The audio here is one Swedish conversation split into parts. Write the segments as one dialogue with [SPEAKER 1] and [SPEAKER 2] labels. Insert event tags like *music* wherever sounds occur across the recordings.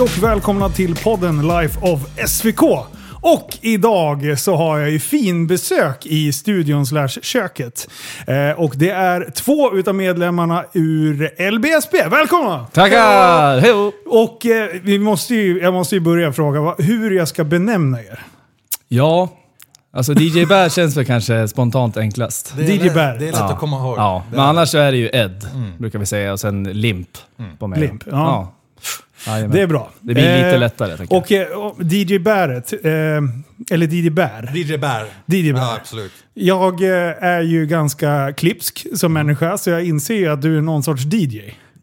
[SPEAKER 1] Hej och välkomna till podden Life of SVK. Och idag så har jag ju fin besök i studion slash köket. Eh, och det är två utav medlemmarna ur LBSB. Välkomna!
[SPEAKER 2] Tackar! Hej!
[SPEAKER 1] Och eh, vi måste ju, jag måste ju börja fråga vad, hur jag ska benämna er.
[SPEAKER 2] Ja, alltså DJ Bär *laughs* känns väl kanske spontant enklast.
[SPEAKER 3] Det är
[SPEAKER 1] DJ
[SPEAKER 3] lätt-
[SPEAKER 1] Bär.
[SPEAKER 3] Det är lätt
[SPEAKER 2] Ja.
[SPEAKER 3] att komma ihåg.
[SPEAKER 2] Ja,
[SPEAKER 3] Det
[SPEAKER 2] men
[SPEAKER 3] är-
[SPEAKER 2] annars så är det ju Ed, brukar vi säga, och sen Limp på mig.
[SPEAKER 1] Limp, ja.
[SPEAKER 2] Jajamän.
[SPEAKER 1] Det är bra.
[SPEAKER 2] Det blir lite
[SPEAKER 1] Eh,
[SPEAKER 2] lättare, tänker jag.
[SPEAKER 1] Och, eh, och DJ Bäret, eh, eller DJ Bär.
[SPEAKER 3] DJ Bär.
[SPEAKER 1] DJ Bär.
[SPEAKER 3] Ja, absolut.
[SPEAKER 1] Jag eh, är ju ganska klipsk som människa, så jag inser ju att du är någon sorts DJ.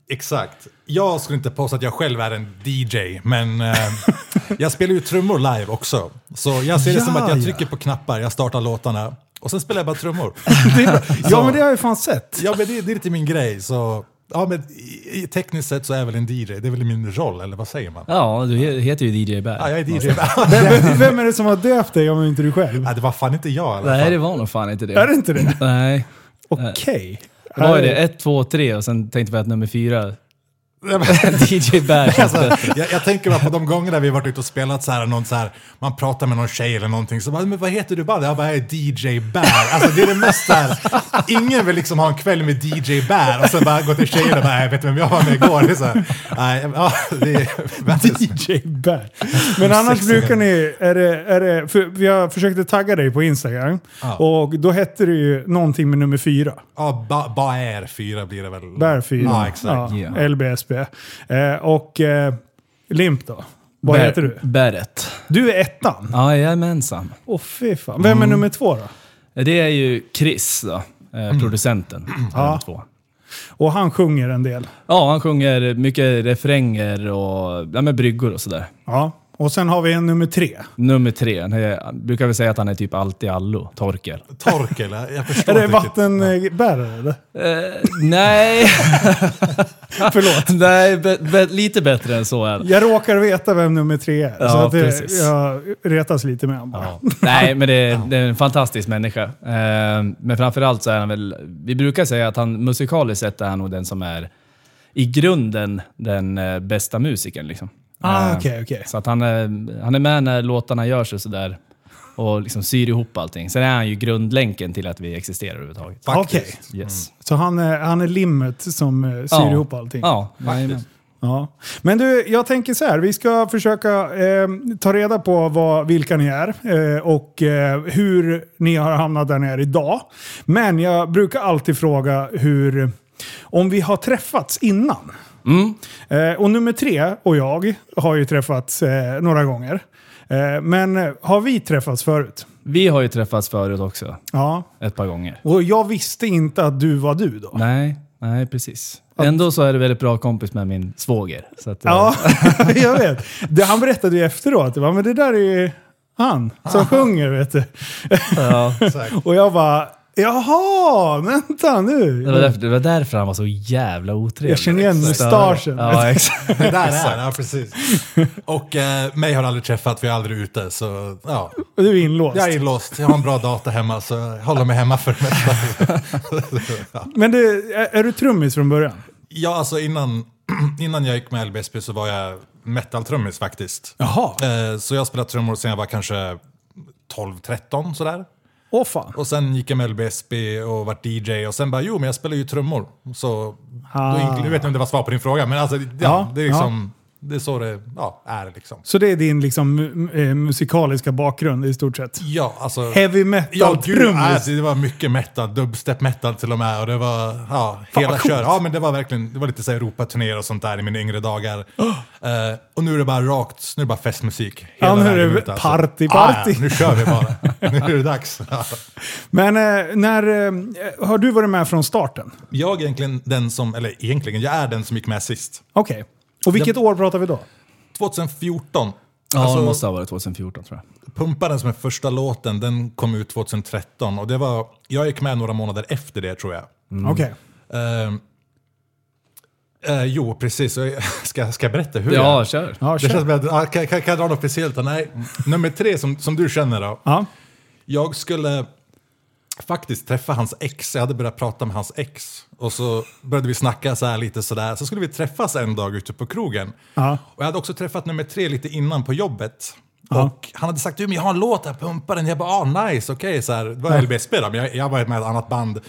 [SPEAKER 3] Exakt. Jag skulle inte påstå att jag själv är en DJ, men eh, *laughs* jag spelar ju trummor live också. Så jag ser det som
[SPEAKER 1] Ja,
[SPEAKER 3] att jag
[SPEAKER 1] ja.
[SPEAKER 3] trycker på knappar, jag startar låtarna och sen spelar jag bara trummor. *laughs*
[SPEAKER 1] Det är bra. Ja, men det har jag ju fan sett.
[SPEAKER 3] Ja, men det, det är lite min grej. Så, ja, men tekniskt sett så är jag väl en DJ. Det är väl min roll, eller vad säger man?
[SPEAKER 2] Ja, du he- heter ju DJ Bär.
[SPEAKER 3] Ja, jag är DJ.
[SPEAKER 1] Vem, *laughs* vem är det som har döpt dig om inte du själv?
[SPEAKER 3] ja, det var fan inte jag i alla
[SPEAKER 2] Nej,
[SPEAKER 3] fall.
[SPEAKER 2] det var nog fan inte det.
[SPEAKER 1] Är det inte det?
[SPEAKER 2] Nej.
[SPEAKER 1] Okej.
[SPEAKER 2] Det var det, ett, två, tre och sen tänkte vi att nummer fyra, DJ Bär känns
[SPEAKER 3] Alltså, jag, jag tänker bara på de gångerna vi varit ute och spelat så här, någon så här, man pratar med någon tjej eller någonting, så bara, men vad heter du bara? Jag bara, jag är DJ Bär. Alltså det är det mest så här, ingen vill liksom ha en kväll med DJ Bär och sen bara gå till tjejen och bara, jag vet vem jag var med igår. Det är så här, nej, ja, det är
[SPEAKER 1] DJ *laughs* Bär. Men annars brukar ni, är det, är det, för vi har försökt tagga dig på Instagram
[SPEAKER 3] Ja.
[SPEAKER 1] och då hette det ju någonting med nummer fyra.
[SPEAKER 3] Ja, ba, ba är fyra blir det väl.
[SPEAKER 1] Bär fyra.
[SPEAKER 3] Ja, exakt.
[SPEAKER 2] Ja.
[SPEAKER 1] LBSB. Eh, och eh, Limp då? Vad
[SPEAKER 2] Bär-
[SPEAKER 1] heter du?
[SPEAKER 2] Bäret.
[SPEAKER 1] Du är ettan.
[SPEAKER 2] Ja, jajamensan.
[SPEAKER 1] Åh fy fan. Vem är nummer två då?
[SPEAKER 2] Det är ju Chris då, eh, producenten.
[SPEAKER 1] Ja.
[SPEAKER 2] nummer två.
[SPEAKER 1] Och han sjunger en del.
[SPEAKER 2] Ja, han sjunger mycket refränger och ja, med bryggor och sådär.
[SPEAKER 1] Ja. Och sen har vi en nummer tre.
[SPEAKER 2] Nummer tre, är- brukar vi säga att han är typ allt i allo, Torkel.
[SPEAKER 3] Torkel, jag förstår *laughs*
[SPEAKER 1] Är det vattenbärare eller?
[SPEAKER 2] Eh, nej, *laughs*
[SPEAKER 1] Förlåt.
[SPEAKER 2] nej be, be, lite bättre än så är.
[SPEAKER 1] Jag råkar veta vem nummer tre är.
[SPEAKER 2] Ja,
[SPEAKER 1] så att det, jag retas lite med honom bara.
[SPEAKER 2] Ja. Nej, men det, är- det är en fantastisk människa. Eh, men framförallt så är han väl, vi brukar säga att han musikaliskt sett är han nog den som är i grunden den eh, bästa musikern. Liksom.
[SPEAKER 1] Ah,
[SPEAKER 2] Eh,
[SPEAKER 1] okej, okej.
[SPEAKER 2] Så att han är, han är med när låtarna görs och sådär. Och liksom syr ihop allting. Sen är han ju grundlänken till att vi existerar överhuvudtaget.
[SPEAKER 3] Faktiskt.
[SPEAKER 1] Okej.
[SPEAKER 2] Yes.
[SPEAKER 1] Så han är, han är limmet som eh, syr
[SPEAKER 2] Ja.
[SPEAKER 1] ihop allting?
[SPEAKER 2] Ja, jajamän.
[SPEAKER 1] Ja. Men du, jag tänker så här. Vi ska försöka eh, ta reda på vad, vilka ni är eh, och eh, hur ni har hamnat där ni är idag. Men jag brukar alltid fråga hur, om vi har träffats innan.
[SPEAKER 2] Mm.
[SPEAKER 1] Eh, och nummer tre och jag har ju träffats eh, några gånger. Eh, men har vi träffats förut?
[SPEAKER 2] Vi har ju träffats förut också,
[SPEAKER 1] Ja.
[SPEAKER 2] ett par gånger.
[SPEAKER 1] Och jag visste inte att du var du då.
[SPEAKER 2] Nej, nej precis. Ändå så är det väldigt bra kompis med min svåger. Så att, eh,
[SPEAKER 1] Ja, *laughs* jag vet. Det, han berättade ju efteråt. Det var, men det där är ju han som sjunger, vet du.
[SPEAKER 2] ja. *laughs*
[SPEAKER 3] Exakt.
[SPEAKER 1] Och jag bara, jaha, vänta nu.
[SPEAKER 2] Det var, därför, det var därför han var så jävla otrevlig.
[SPEAKER 1] Jag känner igen mustaschen.
[SPEAKER 2] Ja, exakt. *laughs*
[SPEAKER 3] Det där är ja precis. Och eh, mig har aldrig träffat, jag är aldrig ute. Så ja,
[SPEAKER 1] Och du är inlåst.
[SPEAKER 3] jag är inlåst. Jag har en bra data hemma, så jag håller mig hemma för det mesta. *laughs*
[SPEAKER 1] Men du, är, är du trummis från början?
[SPEAKER 3] Ja, alltså innan, *clears throat* innan jag gick med LBSB så var jag metal-trummis faktiskt.
[SPEAKER 1] Jaha.
[SPEAKER 3] Eh, så jag spelade trummor sen jag var kanske 12-13 sådär.
[SPEAKER 1] Åh fan.
[SPEAKER 3] Och sen gick jag med LBSB och vart DJ och sen bara jo men jag spelar ju trummor. Så
[SPEAKER 1] Ah.
[SPEAKER 3] då jag vet inte om det var svar på din fråga men alltså ja,
[SPEAKER 1] Ja,
[SPEAKER 3] det är liksom det är så det ja, är liksom.
[SPEAKER 1] Så det är din liksom, mu- eh, musikaliska bakgrund i stort sett?
[SPEAKER 3] Ja, alltså.
[SPEAKER 1] Heavy
[SPEAKER 3] Ja, gud,
[SPEAKER 1] metal-trummis?
[SPEAKER 3] nej, det var mycket metal, dubstep metal till och med. Och det var, ja,
[SPEAKER 1] Fan,
[SPEAKER 3] hela
[SPEAKER 1] vad coolt.
[SPEAKER 3] kör. Ja, men det var verkligen, det var lite så här Europaturnéer och sånt där i mina yngre dagar. *gasps* Eh, och nu är det bara rakt, nu är det bara festmusik.
[SPEAKER 1] Ja, nu är
[SPEAKER 3] vägen
[SPEAKER 1] det
[SPEAKER 3] ut, alltså.
[SPEAKER 1] party,
[SPEAKER 3] Ah,
[SPEAKER 1] party.
[SPEAKER 3] ja, nu kör vi bara. *laughs* nu är det dags. Ja.
[SPEAKER 1] Men eh, när, eh, har du varit med från starten?
[SPEAKER 3] Jag är egentligen den som, eller egentligen, jag är den som gick med sist.
[SPEAKER 1] Okej. Och vilket år pratar vi då?
[SPEAKER 3] 2014.
[SPEAKER 2] Ja,
[SPEAKER 3] Alltså,
[SPEAKER 2] det måste ha varit 2014 tror jag.
[SPEAKER 3] Pumparen som är första låten, den kom ut 2013. Och det var, jag gick med några månader efter det tror jag.
[SPEAKER 1] Okej.
[SPEAKER 3] Ehm, eh, jo, precis. *laughs* Ska, ska jag berätta hur
[SPEAKER 2] Ja,
[SPEAKER 3] jag...
[SPEAKER 2] kör.
[SPEAKER 1] Ja,
[SPEAKER 3] Det
[SPEAKER 1] kör.
[SPEAKER 3] känns som att, ah, kan, kan, kan jag dra något speciellt? Nej. Nummer tre som, som du känner då.
[SPEAKER 1] Ja.
[SPEAKER 3] Jag skulle... faktiskt träffa hans ex. Jag hade börjat prata med hans ex. Och så började vi snacka så här lite sådär. Så skulle vi träffas en dag ute på krogen.
[SPEAKER 1] Ja.
[SPEAKER 3] Och jag hade också träffat nummer tre lite innan på jobbet. Och han hade sagt du, men jag har en låt här, pumpa den. Jag bara, ah nice, okej. så här. Det var LBSB då, men jag, jag var med i ett annat band.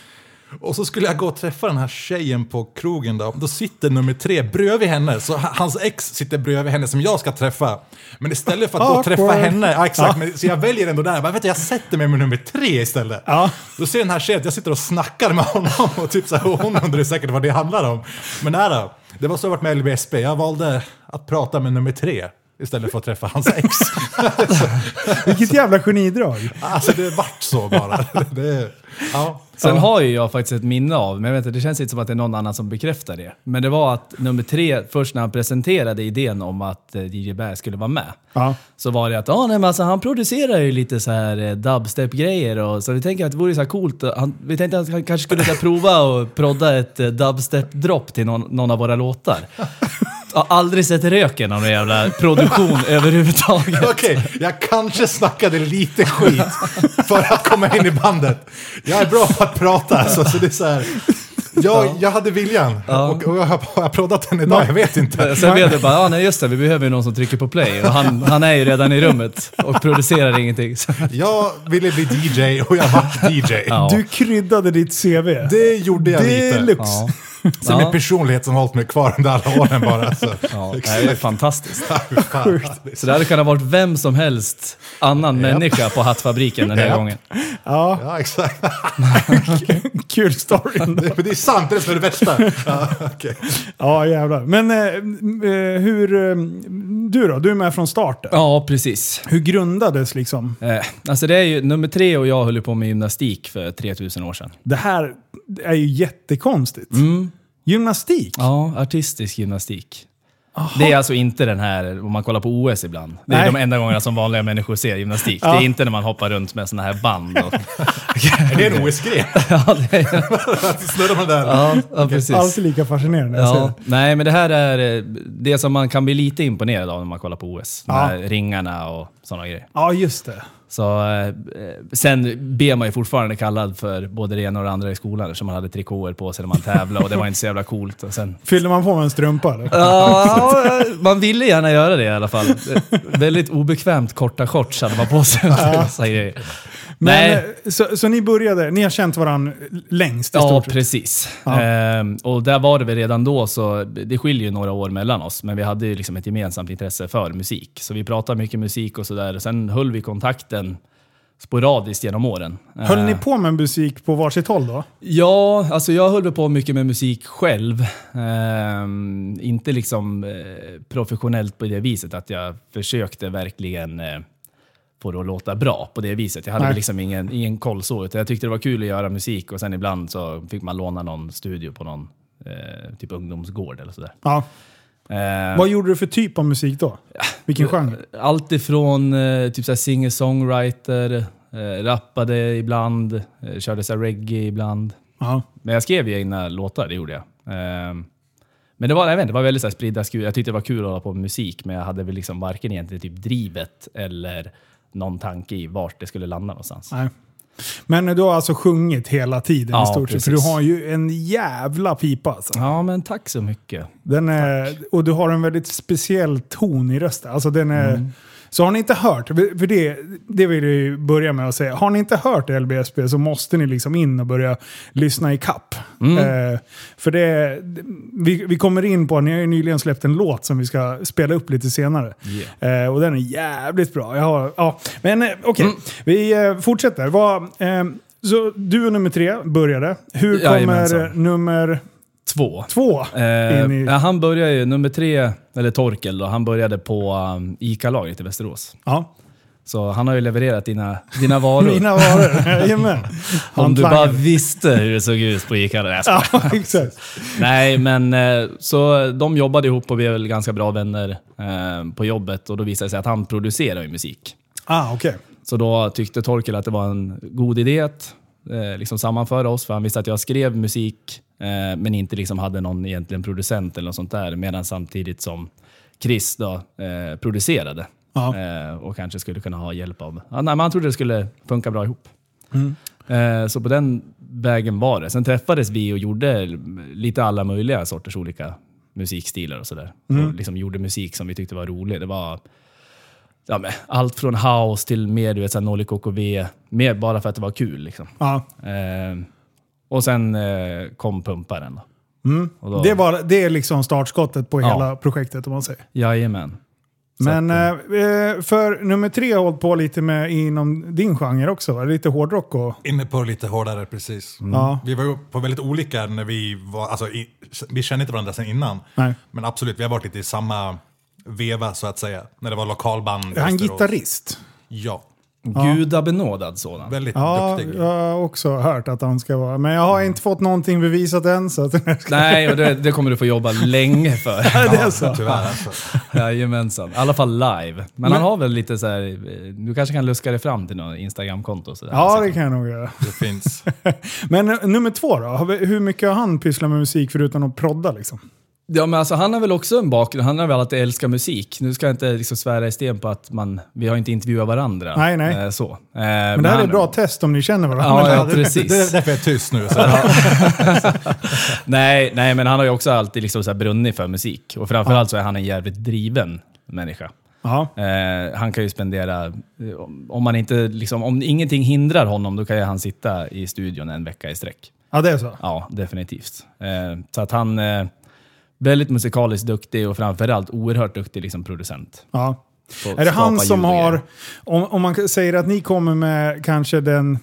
[SPEAKER 3] Och så skulle jag gå och träffa den här tjejen på krogen då. Då sitter nummer tre bredvid henne. Så ha- hans ex sitter bredvid henne som jag ska träffa. Men istället för att gå och träffa henne, ja, exakt, men, så jag väljer ändå där. Jag, bara, vet du, jag sätter mig med nummer tre istället.
[SPEAKER 1] Ja.
[SPEAKER 3] Då ser den här tjejen att jag sitter och snackar med honom och typ så här, och hon undrar säkert vad det handlar om. Men då, det var så det varit med LBSB. Jag valde att prata med nummer tre istället för att träffa hans ex. *laughs*
[SPEAKER 1] Vilket jävla genidrag.
[SPEAKER 3] alltså det vart så bara. Det, ja.
[SPEAKER 2] Sen har ju jag faktiskt ett minne av, men jag vet inte, det känns inte som att det är någon annan som bekräftar det. Men det var att nummer tre, först när han presenterade idén om att eh, DJ Bär skulle vara med,
[SPEAKER 1] Ja.
[SPEAKER 2] så var det att ah, nej, men alltså, han producerar ju lite så här eh, dubstep-grejer. Och, så vi tänkte att det vore så här coolt. och Han, vi tänkte att han kanske skulle prova och prodda ett eh, dubstep-dropp till någon, någon av våra låtar. *laughs* Jag har aldrig sett röken av någon jävla produktion *laughs* överhuvudtaget.
[SPEAKER 3] Okej, jag kanske snackade lite skit för att komma in i bandet. Jag är bra på att prata, så, så det är så här. Jag, jag hade viljan och, och jag har, har proddat den idag? Jag vet inte. *laughs*
[SPEAKER 2] Sen blev det bara, ja nej just det, vi behöver ju någon som trycker på play. Och han, han är ju redan i rummet och producerar ingenting. Så,
[SPEAKER 3] Jag ville bli DJ och jag var DJ.
[SPEAKER 2] Ja.
[SPEAKER 1] Du kryddade ditt CV.
[SPEAKER 3] Det gjorde jag lite.
[SPEAKER 1] Deluxe.
[SPEAKER 2] ja.
[SPEAKER 3] Sen
[SPEAKER 2] Ja.
[SPEAKER 3] min personlighet som hållit mig kvar under alla åren bara. Så.
[SPEAKER 2] Ja, det är fantastiskt. *laughs*
[SPEAKER 3] Fan.
[SPEAKER 2] Så det hade kunnat varit vem som helst annan människa på hattfabriken den här
[SPEAKER 3] Japp.
[SPEAKER 2] gången.
[SPEAKER 1] Ja,
[SPEAKER 3] Ja, exakt. *laughs*
[SPEAKER 1] kul story. ändå.
[SPEAKER 3] Det, men det är sant, det är det bästa. Ja, okej.
[SPEAKER 1] Ja, jävlar. Men eh, eh, hur... Eh, du då? Du är med från starten.
[SPEAKER 2] Ja, precis.
[SPEAKER 1] Hur grundades liksom?
[SPEAKER 2] Eh, alltså det är ju, nummer tre och jag höll på med gymnastik för 3000 år sedan.
[SPEAKER 1] Det här är ju jättekonstigt. Gymnastik?
[SPEAKER 2] Ja, artistisk gymnastik. Det är alltså inte den här, om man kollar på OS ibland. Det är
[SPEAKER 1] Nej.
[SPEAKER 2] de enda gångerna som vanliga människor ser gymnastik.
[SPEAKER 1] Ja.
[SPEAKER 2] Det är inte när man hoppar runt med såna här band. Och, *laughs*
[SPEAKER 3] Är det en OS-gren? *laughs*
[SPEAKER 2] ja, det är,
[SPEAKER 3] Att snurra med den där?
[SPEAKER 2] ja, ja, precis.
[SPEAKER 1] Alltid lika fascinerande.
[SPEAKER 2] Ja, nej, men det här är eh, det som man kan bli lite imponerad av när man kollar på OS. De här ringarna och sådana grejer.
[SPEAKER 1] ja, just det.
[SPEAKER 2] Så, eh, sen blir man ju fortfarande kallad för både det ena och det andra i skolan eftersom man hade trikåer på sig när man tävlade och det var inte så jävla coolt. Och sen,
[SPEAKER 1] Fyllde man på med en strumpa eller?
[SPEAKER 2] ja, man ville gärna göra det i alla fall. Väldigt obekvämt korta shorts hade man på sig. Grejer.
[SPEAKER 1] Men,
[SPEAKER 2] Nej.
[SPEAKER 1] eh, så, så ni började, ni har känt varandra längst i
[SPEAKER 2] Ja,
[SPEAKER 1] stort sett?
[SPEAKER 2] precis.
[SPEAKER 1] Ja.
[SPEAKER 2] Ehm, och där var det väl redan då, så det skiljer ju några år mellan oss, men vi hade ju liksom ett gemensamt intresse för musik. Så vi pratade mycket musik och sådär. Sen höll vi kontakten sporadiskt genom åren.
[SPEAKER 1] Höll ni
[SPEAKER 2] Ehm,
[SPEAKER 1] på med musik på varsitt håll då?
[SPEAKER 2] Ja, alltså jag höll väl på mycket med musik själv. Ehm, inte liksom eh, professionellt på det viset att jag försökte verkligen eh, få det att låta bra på det viset. Jag hade
[SPEAKER 1] Nej.
[SPEAKER 2] liksom ingen, ingen koll så, utan jag tyckte det var kul att göra musik och sen ibland så fick man låna någon studio på någon eh, typ ungdomsgård eller sådär.
[SPEAKER 1] Ja.
[SPEAKER 2] Eh,
[SPEAKER 1] Vad gjorde du för typ av musik då? Vilken genre?
[SPEAKER 2] allt ifrån eh, typ singer-songwriter, eh, rappade ibland, eh, körde såhär reggae ibland.
[SPEAKER 1] Ja.
[SPEAKER 2] Men jag skrev ju egna låtar, det gjorde jag. Ehm, Men det var, jag vet inte, det var väldigt så här spridda skur. Jag tyckte det var kul att hålla på med musik, men jag hade väl liksom varken egentligen typ drivet eller någon tanke i vart det skulle landa någonstans.
[SPEAKER 1] Nej. Men du har alltså sjungit hela tiden
[SPEAKER 2] Ja,
[SPEAKER 1] i stort sett. För du har ju en jävla pipa alltså.
[SPEAKER 2] Ja, men tack så mycket.
[SPEAKER 1] Den är, och du har en väldigt speciell ton i rösten. Alltså den är,
[SPEAKER 2] Mm.
[SPEAKER 1] Så har ni inte hört, för det, det vill jag ju börja med att säga. Har ni inte hört LBSB så måste ni liksom in och börja lyssna i kapp.
[SPEAKER 2] Mm.
[SPEAKER 1] Eh, för det, vi, vi kommer in på, ni har ju nyligen släppt en låt som vi ska spela upp lite senare. Eh, och den är jävligt bra. Jag har, ja. Men eh, okej,
[SPEAKER 2] Mm.
[SPEAKER 1] vi eh, fortsätter. Vad, eh, så du och nummer tre började. Hur kommer
[SPEAKER 2] Jajamensan.
[SPEAKER 1] nummer
[SPEAKER 2] Två.
[SPEAKER 1] två
[SPEAKER 2] Eh,
[SPEAKER 1] i...
[SPEAKER 2] han började ju, nummer tre, eller Torkel då, han började på um, ICA-lagret i Västerås.
[SPEAKER 1] Ja.
[SPEAKER 2] Så han har ju levererat dina, dina varor. *laughs*
[SPEAKER 1] Mina varor, jajamän. *laughs*
[SPEAKER 2] Om du bara visste hur det såg ut på ICA. Skojar.
[SPEAKER 1] Ja, *laughs* exakt.
[SPEAKER 2] Nej, men eh, så de jobbade ihop och blev väl ganska bra vänner eh, på jobbet och då visade det sig att han producerar ju musik.
[SPEAKER 1] Ah, okej.
[SPEAKER 2] Så då tyckte Torkel att det var en god idé att eh, liksom sammanföra oss, för han visste att jag skrev musik men inte liksom hade någon egentligen producent eller något sånt där, medan samtidigt som Chris då, eh, producerade eh, och kanske skulle kunna ha hjälp av... Ja, nej, men han trodde det skulle funka bra ihop. Eh, Så på den vägen var det. Sen träffades vi och gjorde lite alla möjliga sorters olika musikstilar och sådär. Och liksom gjorde musik som vi tyckte var rolig. Det var ja, men, allt från house till mer du vet, så här Nolly KKV. Mer bara för att det var kul. Liksom. Eh, och sen eh, kom pumparen. Då. Och då,
[SPEAKER 1] Det, var, det är liksom startskottet på
[SPEAKER 2] Ja.
[SPEAKER 1] hela projektet om man säger.
[SPEAKER 2] Jajamän. Så
[SPEAKER 1] Men
[SPEAKER 2] att,
[SPEAKER 1] eh, eh, för nummer tre har hållit på lite med inom din genre också, va? lite hårdrock och...
[SPEAKER 3] Inne på lite hårdare, precis.
[SPEAKER 1] Ja.
[SPEAKER 3] Vi var ju på väldigt olika när vi var, alltså i, vi kände inte varandra sedan innan.
[SPEAKER 1] Nej.
[SPEAKER 3] Men absolut, vi har varit lite i samma veva så att säga. När det var lokalband. i
[SPEAKER 1] Är han
[SPEAKER 3] Västerås.
[SPEAKER 1] gitarrist?
[SPEAKER 3] Ja,
[SPEAKER 2] Gudabenådad sådan.
[SPEAKER 3] väldigt
[SPEAKER 1] Ja,
[SPEAKER 3] duktig.
[SPEAKER 1] jag har också hört att han ska vara. Men jag har inte fått någonting bevisat än. Så att, *laughs*
[SPEAKER 2] Nej, och det, det kommer du få jobba länge för. *laughs*
[SPEAKER 1] det är så.
[SPEAKER 3] Tyvärr *laughs* alltså.
[SPEAKER 2] Jajamensan. I alla fall live. Men, han har väl lite så här, du kanske kan luska dig fram till något Instagramkonto. Så där.
[SPEAKER 1] Ja, det kan jag nog göra.
[SPEAKER 3] Det finns.
[SPEAKER 1] Men eh, nummer två då? Hur mycket har han pysslat med musik förutom att prodda liksom?
[SPEAKER 2] Ja, men alltså, han har väl också en bakgrund. Han har väl alltid älskat musik. Nu ska jag inte liksom svära i sten på att man, vi har inte intervjuat varandra.
[SPEAKER 1] Nej, nej.
[SPEAKER 2] Eh, så. Eh,
[SPEAKER 1] Men det här är
[SPEAKER 2] han-
[SPEAKER 1] ett bra test om ni känner varandra.
[SPEAKER 2] Ja, ja, *laughs* precis.
[SPEAKER 3] det är därför jag är tyst nu. *laughs*
[SPEAKER 2] Nej, nej, men han har ju också alltid liksom så här brunnit för musik. Och framförallt så är han en jävligt driven människa.
[SPEAKER 1] Ja.
[SPEAKER 2] Eh, han kan ju spendera, eh, om, man inte, liksom, om ingenting hindrar honom, då kan ju han sitta i studion en vecka i sträck.
[SPEAKER 1] ja, det är så.
[SPEAKER 2] Ja, definitivt. Eh, så att han är väldigt musikaliskt duktig och framförallt oerhört duktig liksom, producent.
[SPEAKER 1] Ja. Är det han som har, om, om man säger att ni kommer med kanske den,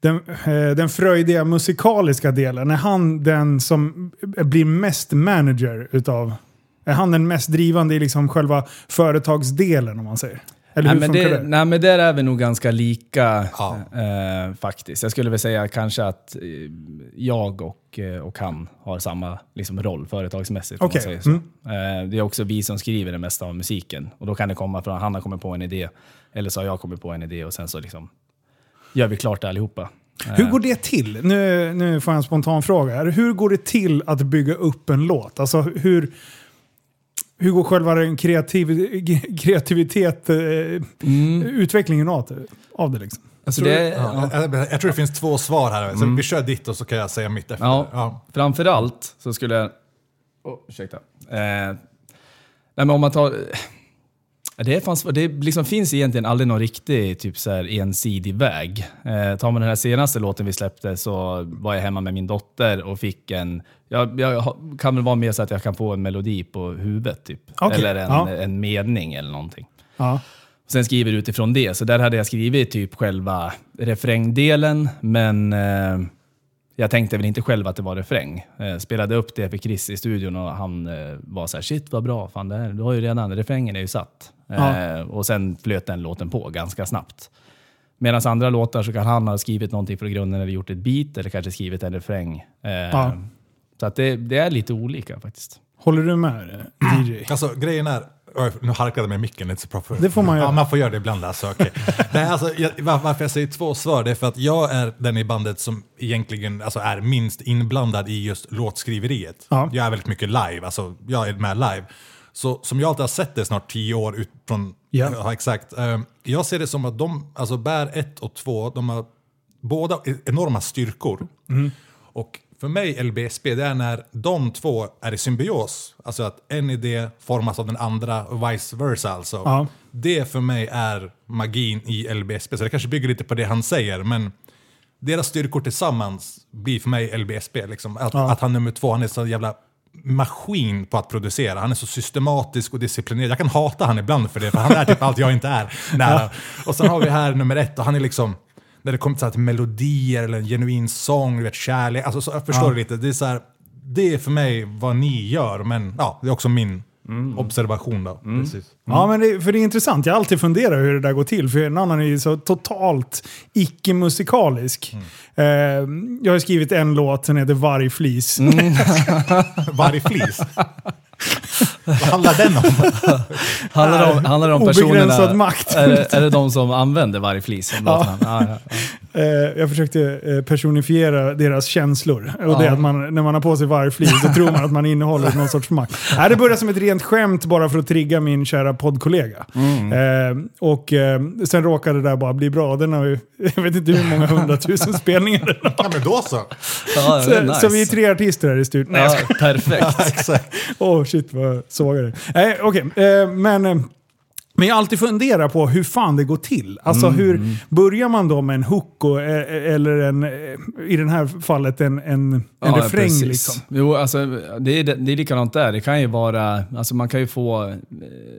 [SPEAKER 1] den, eh, den fröjdiga musikaliska delen, är han den som blir mest manager utav, är han den mest drivande i liksom själva företagsdelen om man säger? Eller
[SPEAKER 2] Nej
[SPEAKER 1] hur
[SPEAKER 2] men,
[SPEAKER 1] funkar
[SPEAKER 2] det,
[SPEAKER 1] det?
[SPEAKER 2] nej, men där är vi nog ganska lika
[SPEAKER 3] Ja.
[SPEAKER 2] eh, faktiskt. Jag skulle väl säga kanske att eh, jag och, eh, och han har samma liksom, roll företagsmässigt. man säger så.
[SPEAKER 1] mm.
[SPEAKER 2] Eh, det är också vi som skriver det mesta av musiken. Och då kan det komma från att han har kommit på en idé, eller så har jag kommit på en idé och sen så liksom gör vi klart det allihopa. Eh,
[SPEAKER 1] Hur går det till? Nu, nu får jag en spontan fråga här. Hur går det till att bygga upp en låt? Alltså hur, hur går själva den kreativ, kreativitet, eh, utvecklingen av det? Av det liksom?
[SPEAKER 2] alltså
[SPEAKER 3] Tror
[SPEAKER 2] det,
[SPEAKER 3] du- ja, jag, jag tror det finns två svar här. Så Vi kör ditt och så kan jag säga mitt efter.
[SPEAKER 2] Ja.
[SPEAKER 3] Ja.
[SPEAKER 2] Framförallt så skulle jag... Oh, ursäkta. Eh, nej men om man tar... Det, är fan, svårt. det liksom finns egentligen aldrig någon riktig typ så här, ensidig väg. Eh, tar man den här senaste låten vi släppte så var jag hemma med min dotter och fick en... Jag, jag kan väl vara mer så att jag kan få en melodi på huvudet typ.
[SPEAKER 1] Okej,
[SPEAKER 2] Eller en,
[SPEAKER 1] ja.
[SPEAKER 2] en mening eller någonting.
[SPEAKER 1] Ja.
[SPEAKER 2] Sen skriver du utifrån det. Så där hade jag skrivit typ själva refrängdelen, men eh, jag tänkte väl inte själv att det var refräng. Eh, spelade upp det för Chris i studion och han eh, var så här: shit vad bra, fan det här, du har ju redan, refrängen är ju satt. Eh, och sen flöt den låten på ganska snabbt. Medan andra låtar så kan han ha skrivit någonting från grunden eller gjort ett beat eller kanske skrivit en refräng. Eh,
[SPEAKER 1] Ja.
[SPEAKER 2] Så att det, det är lite olika faktiskt.
[SPEAKER 1] Håller du med eh, DJ? *clears throat*
[SPEAKER 3] Alltså grejen är, nu harklade jag med micken lite så proper.
[SPEAKER 1] Det får man göra.
[SPEAKER 3] Ja, man får göra det ibland alltså. okej. *laughs* Nej, alltså jag, var- varför jag säger två svar, det är för att jag är den i bandet som egentligen alltså, är minst inblandad i just låtskriveriet.
[SPEAKER 1] Ja.
[SPEAKER 3] Jag är väldigt mycket live, alltså jag är med live. Så som jag alltid har sett det snart tio år ut från,
[SPEAKER 1] Ja.
[SPEAKER 3] ja exakt. Eh, jag ser det som att de, alltså bär ett och två, de har båda enorma styrkor. Och för mig, LBSB, det är när de två är i symbios. Alltså att en idé formas av den andra och vice versa. Alltså.
[SPEAKER 1] Ja.
[SPEAKER 3] Det för mig är magin i LBSB. Så det kanske bygger lite på det han säger, men deras styrkor tillsammans blir för mig LBSB. Liksom. Att,
[SPEAKER 1] Ja.
[SPEAKER 3] att han nummer två, han är så jävla maskin på att producera. Han är så systematisk och disciplinerad. Jag kan hata han ibland för det, för han är typ allt jag inte är. *laughs* Nära. Och sen har vi här nummer ett, och han är liksom, när det kommer till så här till melodier eller en genuin sång, du vet, kärlek. Alltså, så, jag förstår
[SPEAKER 1] Ja.
[SPEAKER 3] lite. Det är, så här, det är för mig vad ni gör, men ja, det är också min observation. Då. Precis.
[SPEAKER 1] Ja, men det, för det är intressant. Jag har alltid funderat hur det där går till. För en annan är ju så totalt icke-musikalisk. Eh, jag har skrivit en låt som heter Vargflis. *laughs*
[SPEAKER 3] Vargflis. Vad handlar den om? *laughs*
[SPEAKER 2] Handlar det om, handlar det om
[SPEAKER 1] Obegränsad
[SPEAKER 2] personerna...
[SPEAKER 1] makt.
[SPEAKER 2] Är, det- är det de som använder vargflis? Ja, ja, ja.
[SPEAKER 1] Eh, jag försökte eh, personifiera deras känslor. Och det att man, när man har på sig vargflis så tror man att man innehåller någon sorts makt. Det började som ett rent skämt bara för att trigga min kära poddkollega.
[SPEAKER 2] Mm.
[SPEAKER 1] Eh, och eh, sen råkade det där bara bli bra. Den har ju, *laughs* jag vet inte hur många hundratusen *laughs* spelningar den har.
[SPEAKER 3] Ja, men då så.
[SPEAKER 1] Så,
[SPEAKER 2] nice.
[SPEAKER 1] så vi är tre artister här i studion. Nej,
[SPEAKER 2] perfekt.
[SPEAKER 3] Exakt.
[SPEAKER 1] Åh shit vad sågade. Nej, okej. Eh, men, eh, men jag har alltid funderat på hur fan det går till. Alltså
[SPEAKER 2] Mm,
[SPEAKER 1] hur börjar man då med en hook och, eh, eller en, eh, i det här fallet en, en, en
[SPEAKER 2] Ja,
[SPEAKER 1] refräng
[SPEAKER 2] precis.
[SPEAKER 1] liksom?
[SPEAKER 2] Jo, alltså, det, är, det är likadant där. Det kan ju vara, alltså man kan ju få, eh,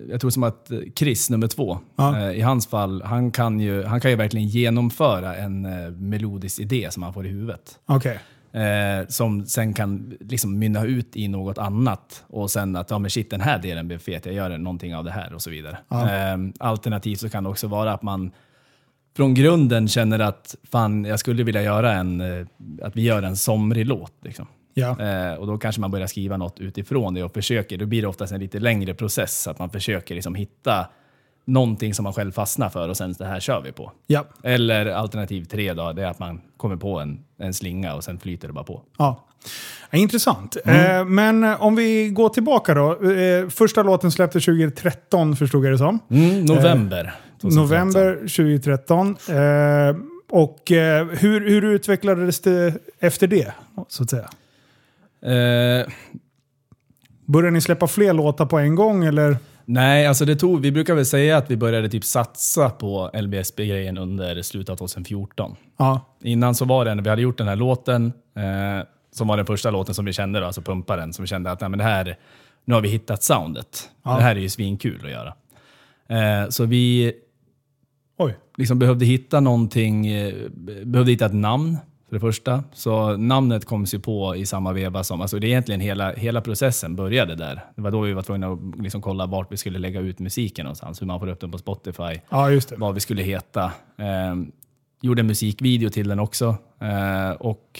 [SPEAKER 2] jag tror som att eh, Chris, nummer två,
[SPEAKER 1] Ja.
[SPEAKER 2] eh, i hans fall, han kan, ju, han kan ju verkligen genomföra en eh, melodisk idé som han får i huvudet.
[SPEAKER 1] Okej.
[SPEAKER 2] Eh, som sen kan liksom mynna ut i något annat. Och sen att, ja men shit den här delen blev fet, jag gör någonting av det här och så vidare.
[SPEAKER 1] Ja.
[SPEAKER 2] Eh, alternativt så kan det också vara att man från grunden känner att fan, jag skulle vilja göra en, eh, att vi gör en somrig låt. Liksom.
[SPEAKER 1] Ja.
[SPEAKER 2] Eh, och då kanske man börjar skriva något utifrån det och försöker, då blir det oftast en lite längre process, att man försöker liksom hitta någonting som man själv fastnar för och sen det här kör vi på.
[SPEAKER 1] Ja.
[SPEAKER 2] Eller alternativ tre då, det är att man kommer på en, en slinga och sen flyter det bara på.
[SPEAKER 1] Ja. Intressant.
[SPEAKER 2] Mm.
[SPEAKER 1] Eh, men eh, om vi går tillbaka då. Eh, första låten släpptes 2013 förstod jag det som.
[SPEAKER 2] Mm, november. 2013.
[SPEAKER 1] November 2013. Eh, och eh, hur, hur utvecklades det efter det? Så att säga?
[SPEAKER 2] Eh,
[SPEAKER 1] Började ni släppa fler låtar på en gång eller?
[SPEAKER 2] Nej, alltså det tog, vi brukar väl säga att vi började typ satsa på LBSB-grejen under slutet av 2014.
[SPEAKER 1] Ja.
[SPEAKER 2] Innan så var det, när vi hade gjort den här låten, eh, som var den första låten som vi kände, då, alltså pumparen, som vi kände att nej, men det här, nu har vi hittat soundet.
[SPEAKER 1] Ja.
[SPEAKER 2] Det här är ju svinkul att göra. Eh, så vi
[SPEAKER 1] Oj.
[SPEAKER 2] liksom behövde hitta någonting, eh, behövde hitta ett namn för det första. Så namnet kom sig på i samma veva som, alltså det är egentligen hela, hela processen började där. Det var då vi var tvungna att liksom kolla vart vi skulle lägga ut musiken någonstans, hur man får upp den på Spotify,
[SPEAKER 1] Ja, just det.
[SPEAKER 2] vad vi skulle heta. Eh, gjorde en musikvideo till den också. Eh, och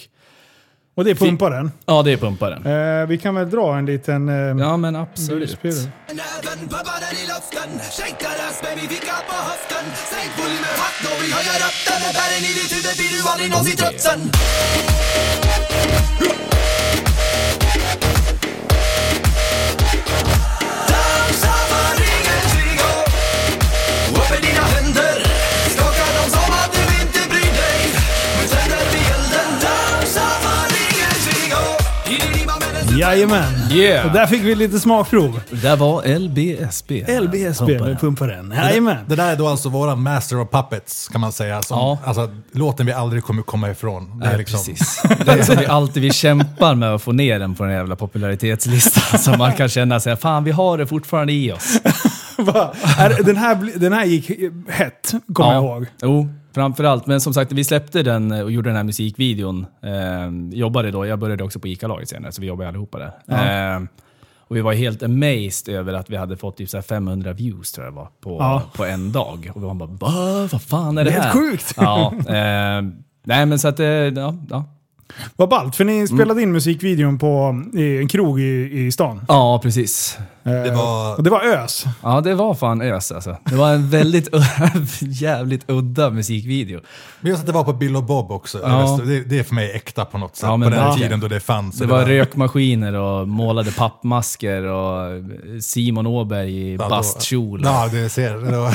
[SPEAKER 1] Och det är pumparen.
[SPEAKER 2] ja, det är pumparen.
[SPEAKER 1] Eh, vi kan väl dra en liten... Eh,
[SPEAKER 2] Ja, men absolut.
[SPEAKER 4] Bär den i ditt huvud blir du aldrig någonsin trött sen.
[SPEAKER 1] Jajamän.
[SPEAKER 2] Yeah.
[SPEAKER 1] Och där fick vi lite smakprov.
[SPEAKER 2] Det var LBSB.
[SPEAKER 1] LBSB
[SPEAKER 2] Pumparen.
[SPEAKER 1] med pumparen. Jajamän.
[SPEAKER 3] Det där är då alltså våran Master of Puppets kan man säga. Som,
[SPEAKER 2] Ja.
[SPEAKER 3] Alltså låten vi aldrig kommer komma ifrån. Det är
[SPEAKER 2] Nej,
[SPEAKER 3] liksom,
[SPEAKER 2] precis. Det är som vi alltid vi kämpar med att få ner den på den jävla popularitetslistan. *laughs* Så man kan känna sig fan vi har det fortfarande i oss. *laughs*
[SPEAKER 1] Den, här, den här gick hett, kommer jag ihåg.
[SPEAKER 2] Jo, framförallt. Men som sagt, vi släppte den och gjorde den här musikvideon. Eh, jobbade då, jag började också på ICA-laget senare, så vi jobbade allihopa där. Eh, och vi var helt amazed över att vi hade fått typ så här 500 views tror jag var, på,
[SPEAKER 1] Ja.
[SPEAKER 2] på en dag. Och vi var bara Va? vad fan är det,
[SPEAKER 1] Det är
[SPEAKER 2] här?
[SPEAKER 1] helt sjukt.
[SPEAKER 2] Ja, eh, nej men så att det, ja, ja.
[SPEAKER 1] Vad ballt, för
[SPEAKER 2] Mm.
[SPEAKER 1] ni spelade in musikvideon på i en krog i, i stan.
[SPEAKER 2] ja precis.
[SPEAKER 1] Eh,
[SPEAKER 3] Det var-
[SPEAKER 1] Och det var ös.
[SPEAKER 2] Ja, det var fan ös alltså. Det var en väldigt *laughs* jävligt udda musikvideo.
[SPEAKER 3] Men just att det var på Bill och Bob också.
[SPEAKER 2] Ja.
[SPEAKER 3] Det, det är för mig äkta på något sätt.
[SPEAKER 2] Ja,
[SPEAKER 3] på den
[SPEAKER 2] verkligen.
[SPEAKER 3] tiden då det fanns.
[SPEAKER 2] Det var rökmaskiner och målade pappmasker och Simon Åberg i
[SPEAKER 3] Ja,
[SPEAKER 2] bastkjol.
[SPEAKER 3] Ja, det ser. Då,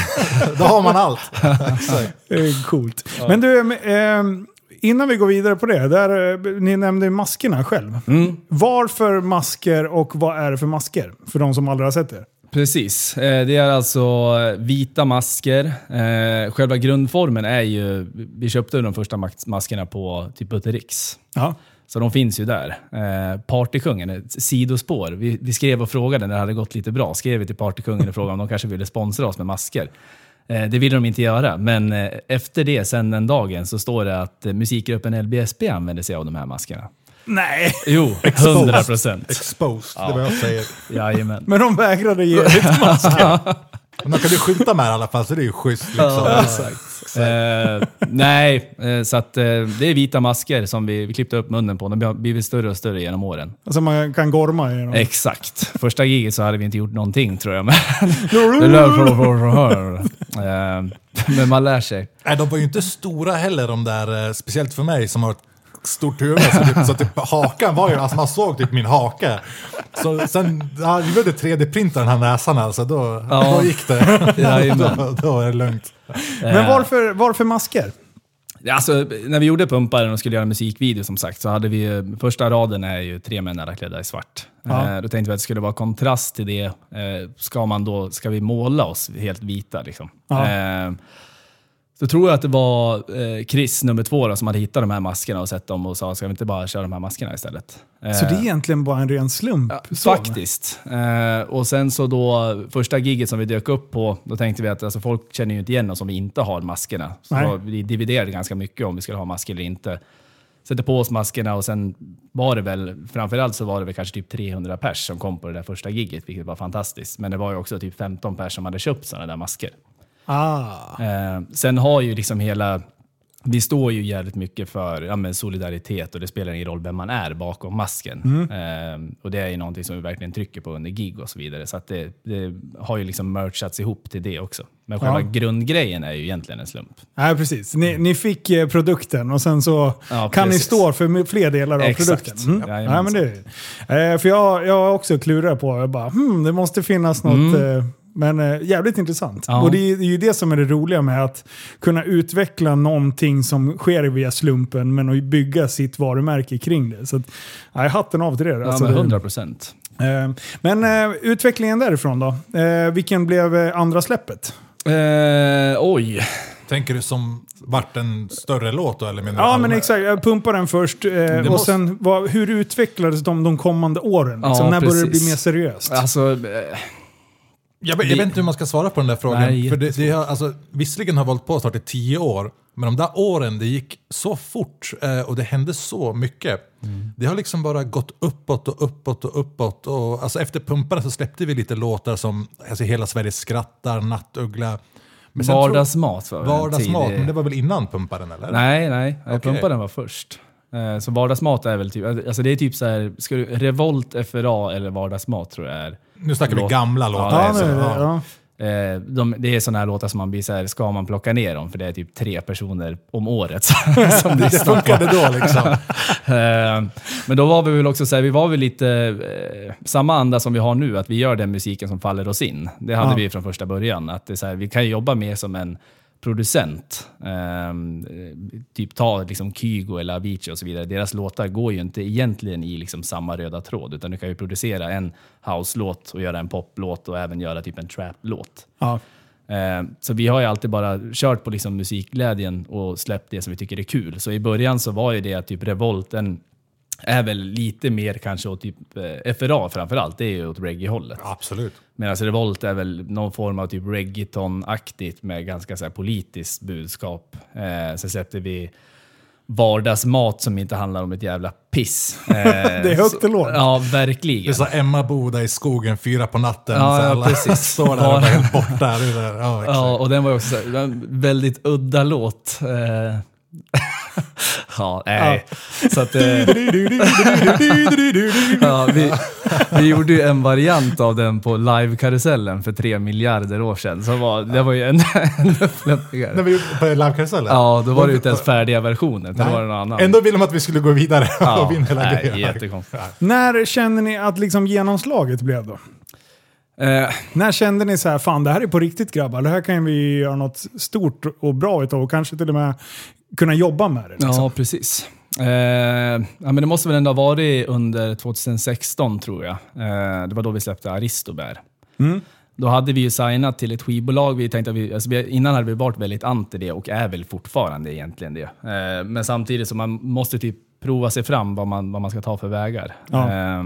[SPEAKER 3] *laughs* då har man allt. *laughs* Exakt.
[SPEAKER 1] Coolt. Men du, eh, innan vi går vidare på det. Där, eh, ni nämnde maskerna själv.
[SPEAKER 2] Mm.
[SPEAKER 1] Varför masker och vad är det för masker? För de som aldrig har sett det.
[SPEAKER 2] Precis. Eh, Det är alltså vita masker. Eh, Själva grundformen är ju... Vi köpte de första mas- maskerna på typ Buttericks.
[SPEAKER 1] Ja.
[SPEAKER 2] Så de finns ju där. Eh, Partykungen, ett sidospår. Vi, vi skrev och frågade när det hade gått lite bra. Skrev vi till Partykungen och frågade om de kanske ville sponsra oss med masker. Eh, det ville de inte göra, men eh, efter det, sen den dagen, så står det att eh, musikgruppen LBSB använder sig av de här maskerna.
[SPEAKER 1] Nej,
[SPEAKER 2] Jo, *laughs* 100 procent.
[SPEAKER 3] Exposed, det är vad jag säger.
[SPEAKER 2] Jajamän.
[SPEAKER 1] men de vägrade ge lite masker. *laughs*
[SPEAKER 3] Men då kan du skjuta med det i alla fall, så det är ju schysst. Liksom.
[SPEAKER 2] Ja, exakt. Eh, nej, eh, så att eh, det är vita masker som vi, vi klippte upp munnen på. De har blivit större och större genom åren.
[SPEAKER 1] Alltså man kan gorma i dem.
[SPEAKER 2] Exakt. Första giget så hade vi inte gjort någonting tror jag. Men. Eh, men man lär sig.
[SPEAKER 3] Nej, de var ju inte stora heller de där, eh, speciellt för mig som har stort huvud. Så, typ, så typ, hakan var ju, alltså man såg typ min haka. Så sen, ja, vi behövde 3D-printa den här näsan alltså, då,
[SPEAKER 2] Ja.
[SPEAKER 3] då gick det. *laughs*
[SPEAKER 2] Jajamän.
[SPEAKER 3] då, då är det lugnt.
[SPEAKER 1] Men varför, varför masker?
[SPEAKER 2] Alltså, när vi gjorde Pumparen och skulle göra musikvideo som sagt, så hade vi eh, första raden är ju tre män alla klädda i svart.
[SPEAKER 1] Ja.
[SPEAKER 2] Eh, då tänkte vi att det skulle vara kontrast till det. Eh, ska, man då, ska vi måla oss helt vita? Liksom?
[SPEAKER 1] Ja.
[SPEAKER 2] Eh, så tror jag att det var eh, Chris, nummer två, då, som hade hittat de här maskerna och sett dem och sa, ska vi inte bara köra de här maskerna istället? Eh,
[SPEAKER 1] Så det är egentligen bara en ren slump? så?
[SPEAKER 2] Faktiskt. Eh, och sen så då, första giget som vi dök upp på, då tänkte vi att alltså, folk känner ju inte igen oss om vi inte har maskerna. Så då, vi dividerade ganska mycket om vi skulle ha masker eller inte. Sätter på oss maskerna och sen var det väl, framförallt så var det väl kanske typ 300 pers som kom på det där första giget, vilket var fantastiskt. Men det var ju också typ 15 pers som hade köpt sådana där masker.
[SPEAKER 1] Ah.
[SPEAKER 2] Eh, sen har ju liksom hela... Vi står ju jävligt mycket för ja, solidaritet och det spelar ingen roll vem man är bakom masken. Eh, och det är ju någonting som vi verkligen trycker på under gig och så vidare. Så det, det har ju liksom merchats ihop till det också. Men själva
[SPEAKER 1] Ja.
[SPEAKER 2] grundgrejen är ju egentligen en slump.
[SPEAKER 1] Nej, precis. Ni, ni fick eh, produkten och sen så
[SPEAKER 2] Ja,
[SPEAKER 1] kan ni stå för fler delar av
[SPEAKER 2] Exakt.
[SPEAKER 1] produkten. Mm.
[SPEAKER 2] Ja,
[SPEAKER 1] men det, eh, för jag, jag också klurat på, jag bara, hmm, det måste finnas något. Eh, men eh, jävligt intressant.
[SPEAKER 2] Ja.
[SPEAKER 1] Och det är, det är ju det som är det roliga med att kunna utveckla någonting som sker via slumpen, men att bygga sitt varumärke kring det. Så att, nej, hatten av till det.
[SPEAKER 2] Ja,
[SPEAKER 1] Alltså,
[SPEAKER 2] men
[SPEAKER 1] det-
[SPEAKER 2] 100 procent.
[SPEAKER 1] Eh, Men eh, utvecklingen därifrån då? Eh, vilken blev eh, andra släppet?
[SPEAKER 2] Eh, oj.
[SPEAKER 3] Tänker du som vart en större låt då? Eller menar du
[SPEAKER 1] Ja, men exakt. Jag pumpade den först. Eh, och
[SPEAKER 3] måste-
[SPEAKER 1] sen, vad, hur utvecklades de de kommande åren? Liksom,
[SPEAKER 2] Ja,
[SPEAKER 1] när började det bli
[SPEAKER 2] precis.
[SPEAKER 1] mer seriöst?
[SPEAKER 2] Alltså, eh,
[SPEAKER 3] Jag, vet- jag vet inte hur man ska svara på den där frågan.
[SPEAKER 2] Nej,
[SPEAKER 3] för det, det har, alltså, visserligen har hållit på snart i tio år, men de där åren det gick så fort eh, och det hände så mycket. Det har liksom bara gått uppåt och uppåt och uppåt. Och, alltså, efter Pumparna så släppte vi lite låtar som alltså, Hela Sverige skrattar, Nattuggla. Men
[SPEAKER 2] vardagsmat var en
[SPEAKER 3] Vardagsmat,
[SPEAKER 2] tidig-
[SPEAKER 3] men det var väl innan Pumparen eller?
[SPEAKER 2] Nej, nej.
[SPEAKER 3] Okej.
[SPEAKER 2] Pumparen var först. Eh, Så vardagsmat är väl typ, alltså det är typ så här, ska du, Revolt, FRA eller vardagsmat tror jag är.
[SPEAKER 3] Nu snackar vi gamla låtar.
[SPEAKER 1] ja,
[SPEAKER 3] alltså.
[SPEAKER 1] nu,
[SPEAKER 3] Ja.
[SPEAKER 1] ja.
[SPEAKER 2] Eh, de, det är sådana här låtar som man blir så här, ska man plocka ner dem? För det är typ tre personer om året *laughs* som *laughs*
[SPEAKER 3] Det
[SPEAKER 2] lyssnar på.
[SPEAKER 3] funkade då liksom. *laughs*
[SPEAKER 2] Eh, Men då var vi väl också så här, vi var väl lite samma anda som vi har nu, att vi gör den musiken som faller oss in. Det hade
[SPEAKER 1] Ja.
[SPEAKER 2] vi från första början. Att det är så här, vi kan jobba mer som en producent. Ehm, typ ta liksom Kygo eller Avicii och så vidare. Deras låtar går ju inte egentligen i liksom samma röda tråd, utan du kan ju producera en house-låt och göra en poplåt och även göra typ en trap-låt.
[SPEAKER 1] Ja.
[SPEAKER 2] Eh, Så vi har ju alltid bara kört på liksom musikglädjen och släppt det som vi tycker är kul. Så i början så var ju det att typ Revolten är väl lite mer kanske åt typ eh, FRA framförallt, det är ju åt reggae-hållet.
[SPEAKER 3] Absolut.
[SPEAKER 2] Medan Revolt är väl någon form av typ reggaeton-aktigt med ganska så här politiskt budskap. Eh, sen släppte vi vardagsmat som inte handlar om ett jävla piss. *laughs* Eh,
[SPEAKER 1] Det är högt och lågt.
[SPEAKER 2] Ja,
[SPEAKER 3] Det
[SPEAKER 2] verkligen.
[SPEAKER 3] är så Emma Boda i skogen fyra på natten.
[SPEAKER 2] Ja,
[SPEAKER 3] så
[SPEAKER 2] ja,
[SPEAKER 3] alla
[SPEAKER 2] precis. *laughs*
[SPEAKER 3] står där och bara *laughs* helt borta. Det. Ja.
[SPEAKER 2] Ja, och den var också så här, väldigt udda låt. Eh, *laughs* ja, nej. Så att, eh, *laughs* ja, vi, vi gjorde ju en variant av den på live-karusellen för tre miljarder år sedan. Så var, det var ju ännu ännu
[SPEAKER 3] När vi gjorde på livekarusellen?
[SPEAKER 2] Ja, då var det ju inte ens färdiga versioner, då var det någon annan.
[SPEAKER 3] Ändå ville de att vi skulle gå vidare
[SPEAKER 2] ja,
[SPEAKER 3] och vinna hela
[SPEAKER 2] nej,
[SPEAKER 3] grejen.
[SPEAKER 2] jättekonstigt.
[SPEAKER 1] När känner ni att liksom genomslaget blev då?
[SPEAKER 2] Eh,
[SPEAKER 1] När kände ni så här, fan det här är på riktigt grabbar, det här kan vi göra något stort och bra utav och kanske till och med kunna jobba med det? Liksom.
[SPEAKER 2] Ja, precis. Eh, ja, men det måste väl ändå ha varit under 2016 tror jag. Eh, det var då vi släppte Aristobär.
[SPEAKER 1] Mm.
[SPEAKER 2] Då hade vi ju signat till ett skivbolag. Vi tänkte att vi, alltså innan hade vi varit väldigt anti det och är väl fortfarande egentligen det. Eh, men samtidigt så man måste typ prova sig fram vad man, vad man ska ta för vägar.
[SPEAKER 1] Ja.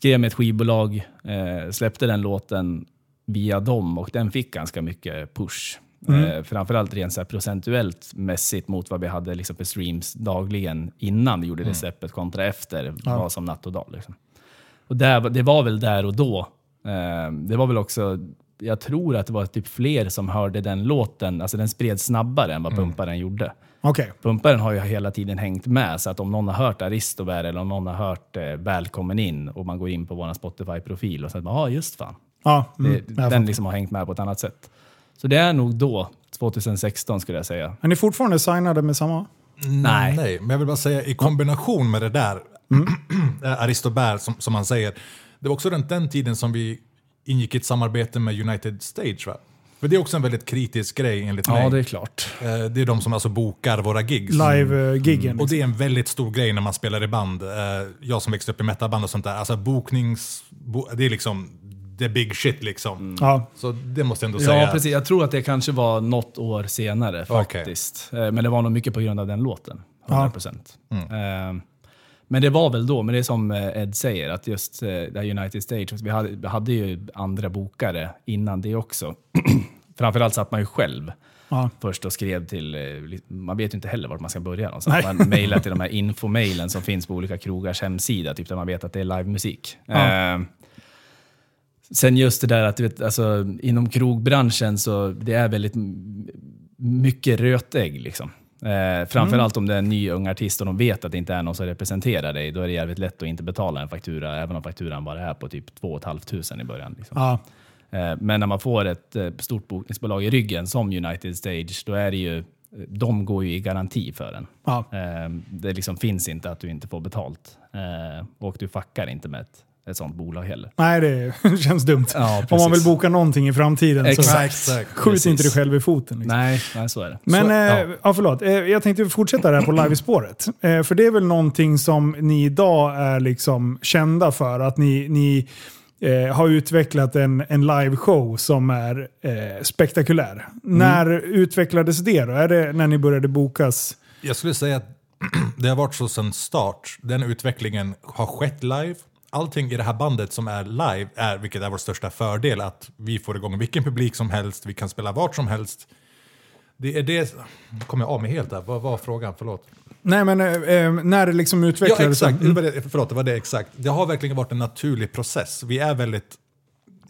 [SPEAKER 2] Skrev med ett skivbolag, eh, släppte den låten via dem och den fick ganska mycket push. Eh, framförallt rent så procentuellt mässigt mot vad vi hade liksom för streams dagligen innan vi gjorde det släppet kontra efter.
[SPEAKER 1] Ja.
[SPEAKER 2] var som natt och dag. Liksom. Och där, det var väl där och då. Eh, det var väl också jag tror att det var typ fler som hörde den låten, alltså den spreds snabbare än vad Pumparen gjorde.
[SPEAKER 1] Okej.
[SPEAKER 2] Pumparen har ju hela tiden hängt med, så att om någon har hört Aristobär eller om någon har hört eh, Välkommen in och man går in på vår Spotify-profil och säger ja just fan.
[SPEAKER 1] Ja, mm,
[SPEAKER 2] Det, den liksom har hängt med på ett annat sätt. Så det är nog då, 2016 skulle jag säga.
[SPEAKER 1] Är ni fortfarande signade med samma?
[SPEAKER 2] Nej.
[SPEAKER 3] Nej, men jag vill bara säga i kombination med det där, *clears throat* eh, Aristobär som, som man säger, det var också den, den tiden som vi ingick i ett samarbete med United Stage va? För det är också en väldigt kritisk grej enligt mig.
[SPEAKER 2] Ja, det är klart.
[SPEAKER 3] Eh, det är de som alltså bokar våra gigs.
[SPEAKER 1] Live-giggen.
[SPEAKER 3] Och det är en väldigt stor grej när man spelar i band. Eh, Jag som växte upp i metalband och sånt där. Alltså boknings... Bo, det är liksom the big shit liksom.
[SPEAKER 1] Ja.
[SPEAKER 3] Så det måste jag ändå säga.
[SPEAKER 2] Ja, precis. Jag tror att det kanske var något år senare faktiskt. Eh, Men det var nog mycket på grund av den låten. 100 procent.
[SPEAKER 3] Mm.
[SPEAKER 2] Eh, Men det var väl då, men det är som eh, Ed säger, att just eh, det här United vi hade, vi hade ju andra bokare innan det också. *clears throat* Framförallt satt man ju själv
[SPEAKER 1] Ja.
[SPEAKER 2] först och skrev till, eh, man vet ju inte heller vart man ska börja någonstans.
[SPEAKER 1] Nej.
[SPEAKER 2] Man mejlar till de här infomailen som finns på olika krogars hemsida, typ där man vet att det är livemusik.
[SPEAKER 1] Ja.
[SPEAKER 2] Eh, Sen just det där att du vet, alltså, inom krogbranschen så det är väldigt mycket rötägg. Liksom. Eh, framförallt om det är en ny ung artist och de vet att det inte är någon som representerar dig, då är det jävligt lätt att inte betala en faktura, även om fakturan bara är på typ 2 500 i början. Liksom.
[SPEAKER 1] Ja.
[SPEAKER 2] Eh, Men när man får ett eh, stort bokningsbolag i ryggen som United Stage, då är det ju, de går ju i garanti för en.
[SPEAKER 1] Ja.
[SPEAKER 2] Eh, Det liksom finns inte att du inte får betalt. Eh, Och du fuckar inte med ett, ett sånt bolag heller.
[SPEAKER 1] Nej, det *laughs* känns dumt.
[SPEAKER 2] Ja,
[SPEAKER 1] Om man vill boka någonting i framtiden så
[SPEAKER 2] Exakt.
[SPEAKER 3] Exakt.
[SPEAKER 1] skjut
[SPEAKER 2] Precis.
[SPEAKER 1] inte dig själv i foten. Liksom.
[SPEAKER 2] Nej, nej, så är det.
[SPEAKER 1] Men,
[SPEAKER 2] så,
[SPEAKER 1] eh,
[SPEAKER 2] ja.
[SPEAKER 1] ja. förlåt. Eh, jag tänkte fortsätta där på livespåret. Eh, för det är väl någonting som ni idag är liksom kända för. Att ni, ni eh, har utvecklat en, en liveshow som är eh, spektakulär.
[SPEAKER 2] Mm.
[SPEAKER 1] När utvecklades det då? Är det när ni började bokas?
[SPEAKER 3] Jag skulle säga att *clears throat* det har varit så sedan start. Den utvecklingen har skett live. Allting i det här bandet som är live är, vilket är vår största fördel, att vi får igång vilken publik som helst, vi kan spela vart som helst. Det är det... Kommer jag av mig helt där. Vad var frågan? Förlåt.
[SPEAKER 1] Nej, men eh, eh, när det liksom
[SPEAKER 3] Ja,
[SPEAKER 1] utvecklades.
[SPEAKER 3] exakt.
[SPEAKER 1] Mm.
[SPEAKER 3] Det var det, förlåt, det var det exakt. Det har verkligen varit en naturlig process. Vi är väldigt...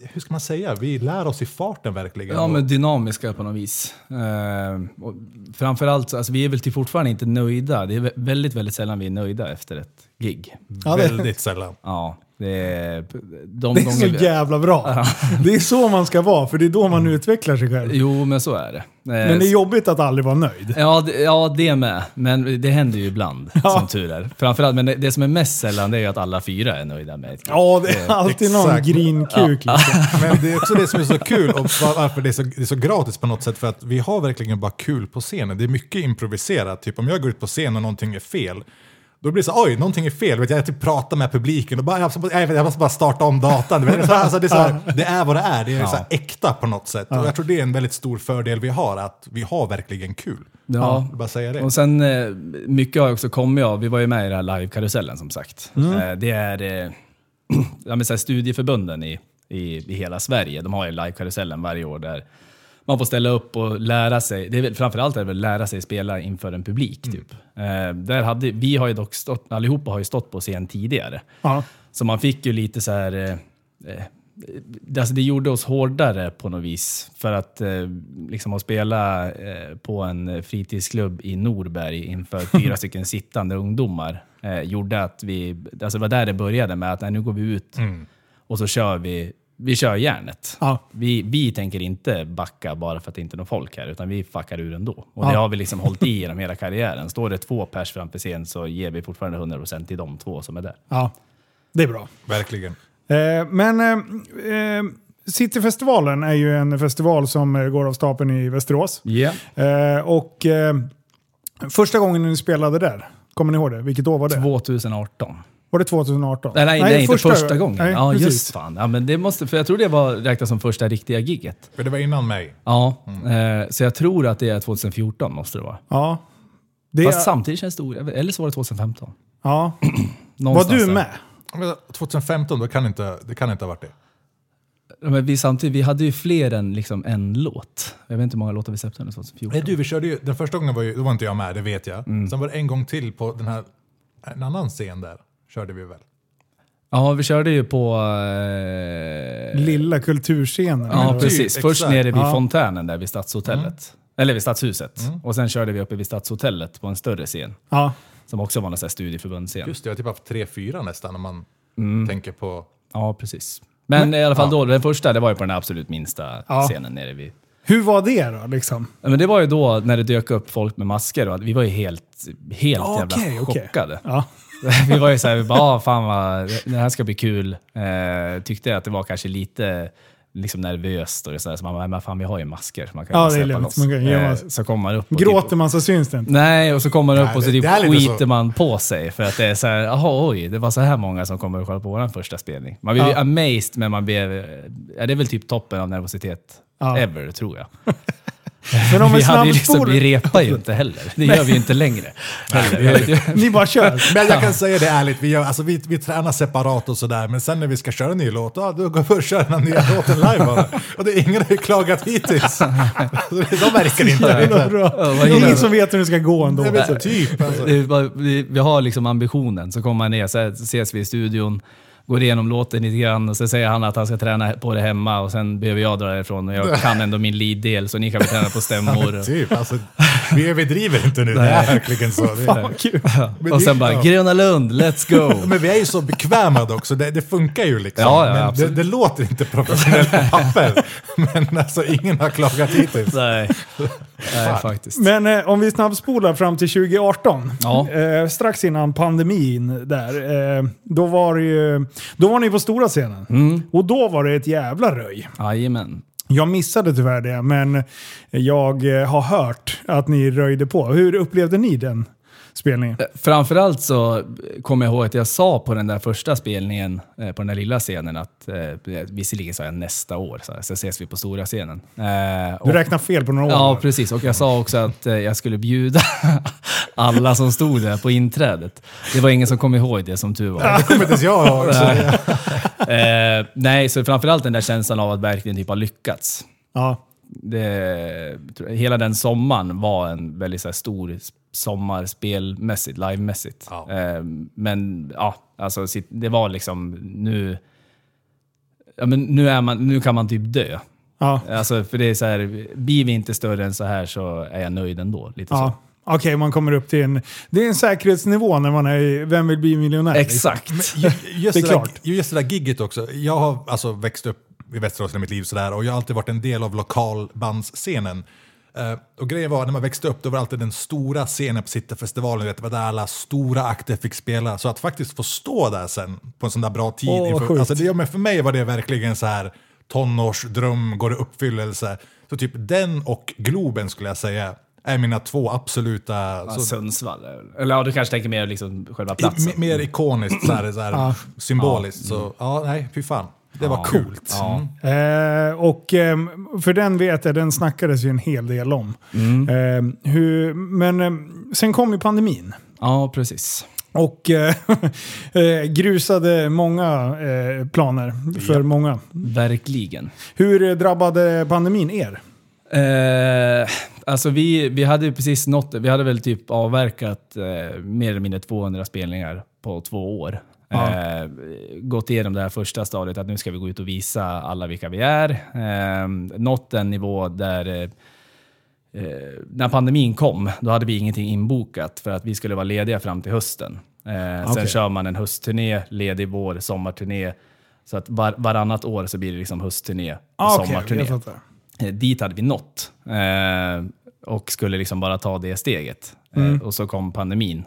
[SPEAKER 3] Hur ska man säga? Vi lär oss i farten verkligen.
[SPEAKER 2] Ja, men dynamiska på något vis. Eh, och framförallt, så- alltså, vi är väl till fortfarande inte nöjda. Det är vä- väldigt, väldigt sällan vi är nöjda efter ett gig.
[SPEAKER 1] Ja,
[SPEAKER 3] väldigt sällan.
[SPEAKER 2] Ja. De
[SPEAKER 1] Det är så
[SPEAKER 2] vi-
[SPEAKER 1] jävla bra. *laughs* Det är så man ska vara, för det är då man utvecklar sig själv.
[SPEAKER 2] Jo, men så är det. Eh,
[SPEAKER 1] Men det är jobbigt att aldrig vara nöjd.
[SPEAKER 2] Ja det, ja, det med. Men det händer ju ibland, *laughs* som tur är. Framförallt, men det, det som är mest sällan det är ju att alla fyra är nöjda med ett.
[SPEAKER 1] Ja, det är alltid någon
[SPEAKER 3] exakt.
[SPEAKER 1] grinkuk. Liksom. *laughs*
[SPEAKER 3] Men det är också det som är så kul och var- varför det är så, det är så gratis på något sätt. För att vi har verkligen bara kul på scenen. Det är mycket improviserat. Typ om jag går ut på scen och någonting är fel. Då blir det så oj, någonting är fel. Vet jag, typ pratar med publiken och bara, jag, måste, jag, vet, måste bara starta om datan. Det är, så, alltså, det, är så här, det är vad det är. Det är så här äkta på något sätt. Och jag tror det är en väldigt stor fördel vi har, att vi har verkligen kul.
[SPEAKER 2] Ja.
[SPEAKER 3] Bara säga det.
[SPEAKER 2] Och sen, eh, mycket har också kommit av, vi var ju med i den här live-karusellen som sagt. Eh, Det är eh, *clears throat* ja, men så här studieförbunden i, i, i hela Sverige, de har ju live-karusellen varje år där man får ställa upp och lära sig, det är väl, framförallt är det väl lära sig spela inför en publik. Typ. Eh, där hade, vi har ju dock stått, allihopa har ju stått på scen tidigare.
[SPEAKER 1] Ja.
[SPEAKER 2] Så man fick ju lite så här... Eh, eh, alltså det gjorde oss hårdare på något vis. För att eh, liksom att spela eh, på en fritidsklubb i Norberg inför *laughs* fyra stycken sittande ungdomar eh, gjorde att vi... Alltså det var där det började med att nej, nu går vi ut och så kör vi vi kör järnet.
[SPEAKER 1] Ja.
[SPEAKER 2] Vi, vi tänker inte backa bara för att det inte är någon folk här, utan vi fuckar ur ändå. Och det
[SPEAKER 1] Ja.
[SPEAKER 2] har vi liksom hållit i genom hela karriären. Står det två pers framför scen så ger vi fortfarande 100% till de två som är där.
[SPEAKER 1] ja, det är bra.
[SPEAKER 3] Verkligen.
[SPEAKER 1] Eh, men eh, eh, Cityfestivalen är ju en festival som eh, går av stapeln i Västerås.
[SPEAKER 2] Yeah.
[SPEAKER 1] Eh, och eh, första gången ni spelade där, kommer ni ihåg det? Vilket år var det?
[SPEAKER 2] 2018.
[SPEAKER 1] Var det 2018?
[SPEAKER 2] Nej, nej, nej, inte första gången.
[SPEAKER 1] Nej,
[SPEAKER 2] ja,
[SPEAKER 1] precis.
[SPEAKER 2] just fan. Ja, men det måste, för jag tror det var räknat som första riktiga giget.
[SPEAKER 3] För det var innan mig.
[SPEAKER 2] Ja, eh, så jag tror att det är 2014 måste det vara.
[SPEAKER 1] Ja. Det,
[SPEAKER 2] Fast samtidigt känns det o- Eller så var det 2015.
[SPEAKER 1] ja. *clears throat* Var du
[SPEAKER 2] där.
[SPEAKER 1] med?
[SPEAKER 3] Men 2015, då kan inte, det kan inte ha varit det.
[SPEAKER 2] Men vi, samtidigt, vi hade ju fler än liksom en låt. Jag vet inte hur många låtar vi släppte under 2014.
[SPEAKER 3] Nej du, vi körde ju, den första gången var ju, då var inte jag med, det vet jag. Sen var det en gång till på den här, en annan scen där, körde vi väl?
[SPEAKER 2] Ja, vi körde ju på... Eh,
[SPEAKER 1] Lilla kulturscenen.
[SPEAKER 2] Ja,
[SPEAKER 3] typ,
[SPEAKER 2] precis. Först
[SPEAKER 3] exakt.
[SPEAKER 2] nere vid
[SPEAKER 1] Ja.
[SPEAKER 2] fontänen där vid Stadshotellet. Eller vid Stadshuset. Och sen körde vi uppe vid Stadshotellet på en större scen.
[SPEAKER 1] Ja.
[SPEAKER 2] Som också var en studieförbundsscen.
[SPEAKER 3] Just det, jag har typ haft tre, fyra nästan om man
[SPEAKER 2] Mm.
[SPEAKER 3] tänker på...
[SPEAKER 2] Ja, precis. Men, i alla fall då, den första, det var ju på den absolut minsta
[SPEAKER 1] Ja.
[SPEAKER 2] scenen nere vid...
[SPEAKER 1] Hur var det då? Liksom?
[SPEAKER 2] Ja, Men det var ju då när det dök upp folk med masker och vi var ju helt, helt
[SPEAKER 1] Ja,
[SPEAKER 2] jävla
[SPEAKER 1] okej, okej.
[SPEAKER 2] chockade.
[SPEAKER 1] Ja. *laughs*
[SPEAKER 2] vi var ju såhär, vi bara, ah, fan vad, det här ska bli kul. Eh, tyckte att det var kanske lite liksom nervöst och så, där, så man bara, men fan vi har ju masker. Man kan
[SPEAKER 1] Ja,
[SPEAKER 2] ju
[SPEAKER 1] det är lugnt. Man kan
[SPEAKER 2] Eh, så kommer man upp och
[SPEAKER 1] Gråter
[SPEAKER 2] typ,
[SPEAKER 1] man så syns det inte.
[SPEAKER 2] Nej, och så kommer man upp och så typ
[SPEAKER 3] lite så.
[SPEAKER 2] skiter man på sig. För att det är så här, jaha oj, det var så här många som kommer och kolla på vår första spelning. Man ju
[SPEAKER 1] Ja.
[SPEAKER 2] amazed, men man blev, ja, det är väl typ toppen av nervositet
[SPEAKER 1] Ja.
[SPEAKER 2] ever, tror jag. *laughs*
[SPEAKER 1] Men om *laughs* vi
[SPEAKER 2] vi, hade ju liksom, vi repar ju inte heller. Det gör vi ju inte längre. *laughs* Heller.
[SPEAKER 1] Ni bara kör. *laughs*
[SPEAKER 3] Men jag kan säga det ärligt, vi, gör, alltså, vi, vi tränar separat och sådär, men sen när vi ska köra en ny låt, ja, då går vi och kör den här nya låten live bara. Och det är ingen har ju klagat hittills. Så det- De märker inte. Det.
[SPEAKER 1] bra.
[SPEAKER 2] Ja,
[SPEAKER 1] ingen som vet hur det ska gå ändå.
[SPEAKER 3] Jag vet så, typ. Alltså.
[SPEAKER 2] Vi, vi har liksom ambitionen, så kommer man ner, så, här, så ses vi i studion, går igenom låten lite grann och så säger han att han ska träna på det hemma och sen behöver jag dra därifrån och jag *laughs* kan ändå min lead-del så ni kan väl träna på stämmor. *laughs*
[SPEAKER 3] Typ, alltså, vi överdriver inte nu, det är verkligen så. Det,
[SPEAKER 1] Fan, kul.
[SPEAKER 3] men
[SPEAKER 2] Och sen bara,
[SPEAKER 3] ja.
[SPEAKER 2] Gröna Lund, let's go! *laughs*
[SPEAKER 3] Men vi är ju så bekväma också, det, det funkar ju liksom.
[SPEAKER 2] Ja, ja,
[SPEAKER 3] men det,
[SPEAKER 2] absolut.
[SPEAKER 3] det låter inte professionellt på papper. Men alltså ingen har klagat hittills.
[SPEAKER 2] Nej, Nej faktiskt.
[SPEAKER 1] Men eh, om vi snabbspolar fram till 2018.
[SPEAKER 2] Ja.
[SPEAKER 1] Eh, strax innan pandemin där. Eh, då, var det ju, då var ni på stora scenen.
[SPEAKER 2] Mm.
[SPEAKER 1] Och då var det ett jävla röj.
[SPEAKER 2] Jajamän.
[SPEAKER 1] Jag missade tyvärr det, men jag eh, har hört att ni röjde på. Hur upplevde ni den spelningen?
[SPEAKER 2] Framförallt så kommer jag ihåg att jag sa på den där första spelningen, eh, på den där lilla scenen, att eh, visserligen sa jag nästa år, så, ses vi på stora scenen. Eh,
[SPEAKER 1] Du räknar fel på några år.
[SPEAKER 2] Ja, precis. Och jag sa också att eh, jag skulle bjuda *laughs* alla som stod där på inträdet. Det var ingen som kom ihåg det som tur var.
[SPEAKER 3] Det kommer inte ens jag ihåg. *laughs*
[SPEAKER 2] Eh, nej, så framförallt den där känslan av att verkligen typ ha lyckats.
[SPEAKER 1] Ja.
[SPEAKER 2] Det, hela den sommaren var en väldigt så här, stor sommar spelmässigt, livemässigt.
[SPEAKER 3] Ja.
[SPEAKER 2] Eh, men ja, alltså det var liksom nu... Ja, men nu, är man, nu kan man typ dö.
[SPEAKER 1] Ja.
[SPEAKER 2] Alltså, för det är så här, blir vi inte större än så här så är jag nöjd ändå. Lite så.
[SPEAKER 1] ja. Okej, man kommer upp till en... Det är en säkerhetsnivå när man är Vem vill bli miljonär? liksom.
[SPEAKER 2] Exakt.
[SPEAKER 3] Just
[SPEAKER 1] Det är
[SPEAKER 3] det, där,
[SPEAKER 1] klart.
[SPEAKER 3] just det där gigget också. Jag har alltså växt upp i Västerås hela mitt liv sådär, och jag har alltid varit en del av lokalbandsscenen. Eh, och grejen var, när man växte upp, då var det alltid den stora scenen på Cityfestivalen, vet, det var där alla stora akter fick spela. Så att faktiskt få stå där sen på en sån där bra tid.
[SPEAKER 1] Åh, vad
[SPEAKER 3] inför, alltså det, men för mig var det verkligen så här tonårsdröm, går i uppfyllelse. Så typ den och Globen skulle jag säga är mina två absoluta...
[SPEAKER 2] Ja,
[SPEAKER 3] så,
[SPEAKER 2] Sundsvall. Eller ja, du kanske tänker mer liksom själva
[SPEAKER 3] i,
[SPEAKER 2] platsen.
[SPEAKER 3] mer ikoniskt, så här, så här, symboliskt. Så ja, nej, fy fan. Det var coolt.
[SPEAKER 2] Ja.
[SPEAKER 1] Eh, och ehm, för den vet jag, den snackades ju en hel del om.
[SPEAKER 2] Mm.
[SPEAKER 1] Ehm, hur, men ehm, sen kom ju pandemin.
[SPEAKER 2] ja, precis.
[SPEAKER 1] Och eh, *laughs* eh, grusade många eh, planer för många.
[SPEAKER 2] Verkligen.
[SPEAKER 1] Hur eh, drabbade pandemin er?
[SPEAKER 2] Eh, alltså vi, vi hade ju precis nått, vi hade väl typ avverkat eh, mer eller mindre 200 spelningar på två år. Eh, gått igenom det här första stadiet att nu ska vi gå ut och visa alla vilka vi är. Eh, nått en nivå där eh, eh, när pandemin kom, då hade vi ingenting inbokat för att vi skulle vara lediga fram till hösten. Eh, Sen
[SPEAKER 1] Okej.
[SPEAKER 2] kör man en höstturné, ledig vår, sommarturné. Så att var, varannat år så blir det liksom höstturné och
[SPEAKER 1] Ah, okej,
[SPEAKER 2] sommarturné. Eh, dit hade vi nått. Eh, och skulle liksom bara ta det steget.
[SPEAKER 1] Mm.
[SPEAKER 2] Eh, och så kom pandemin.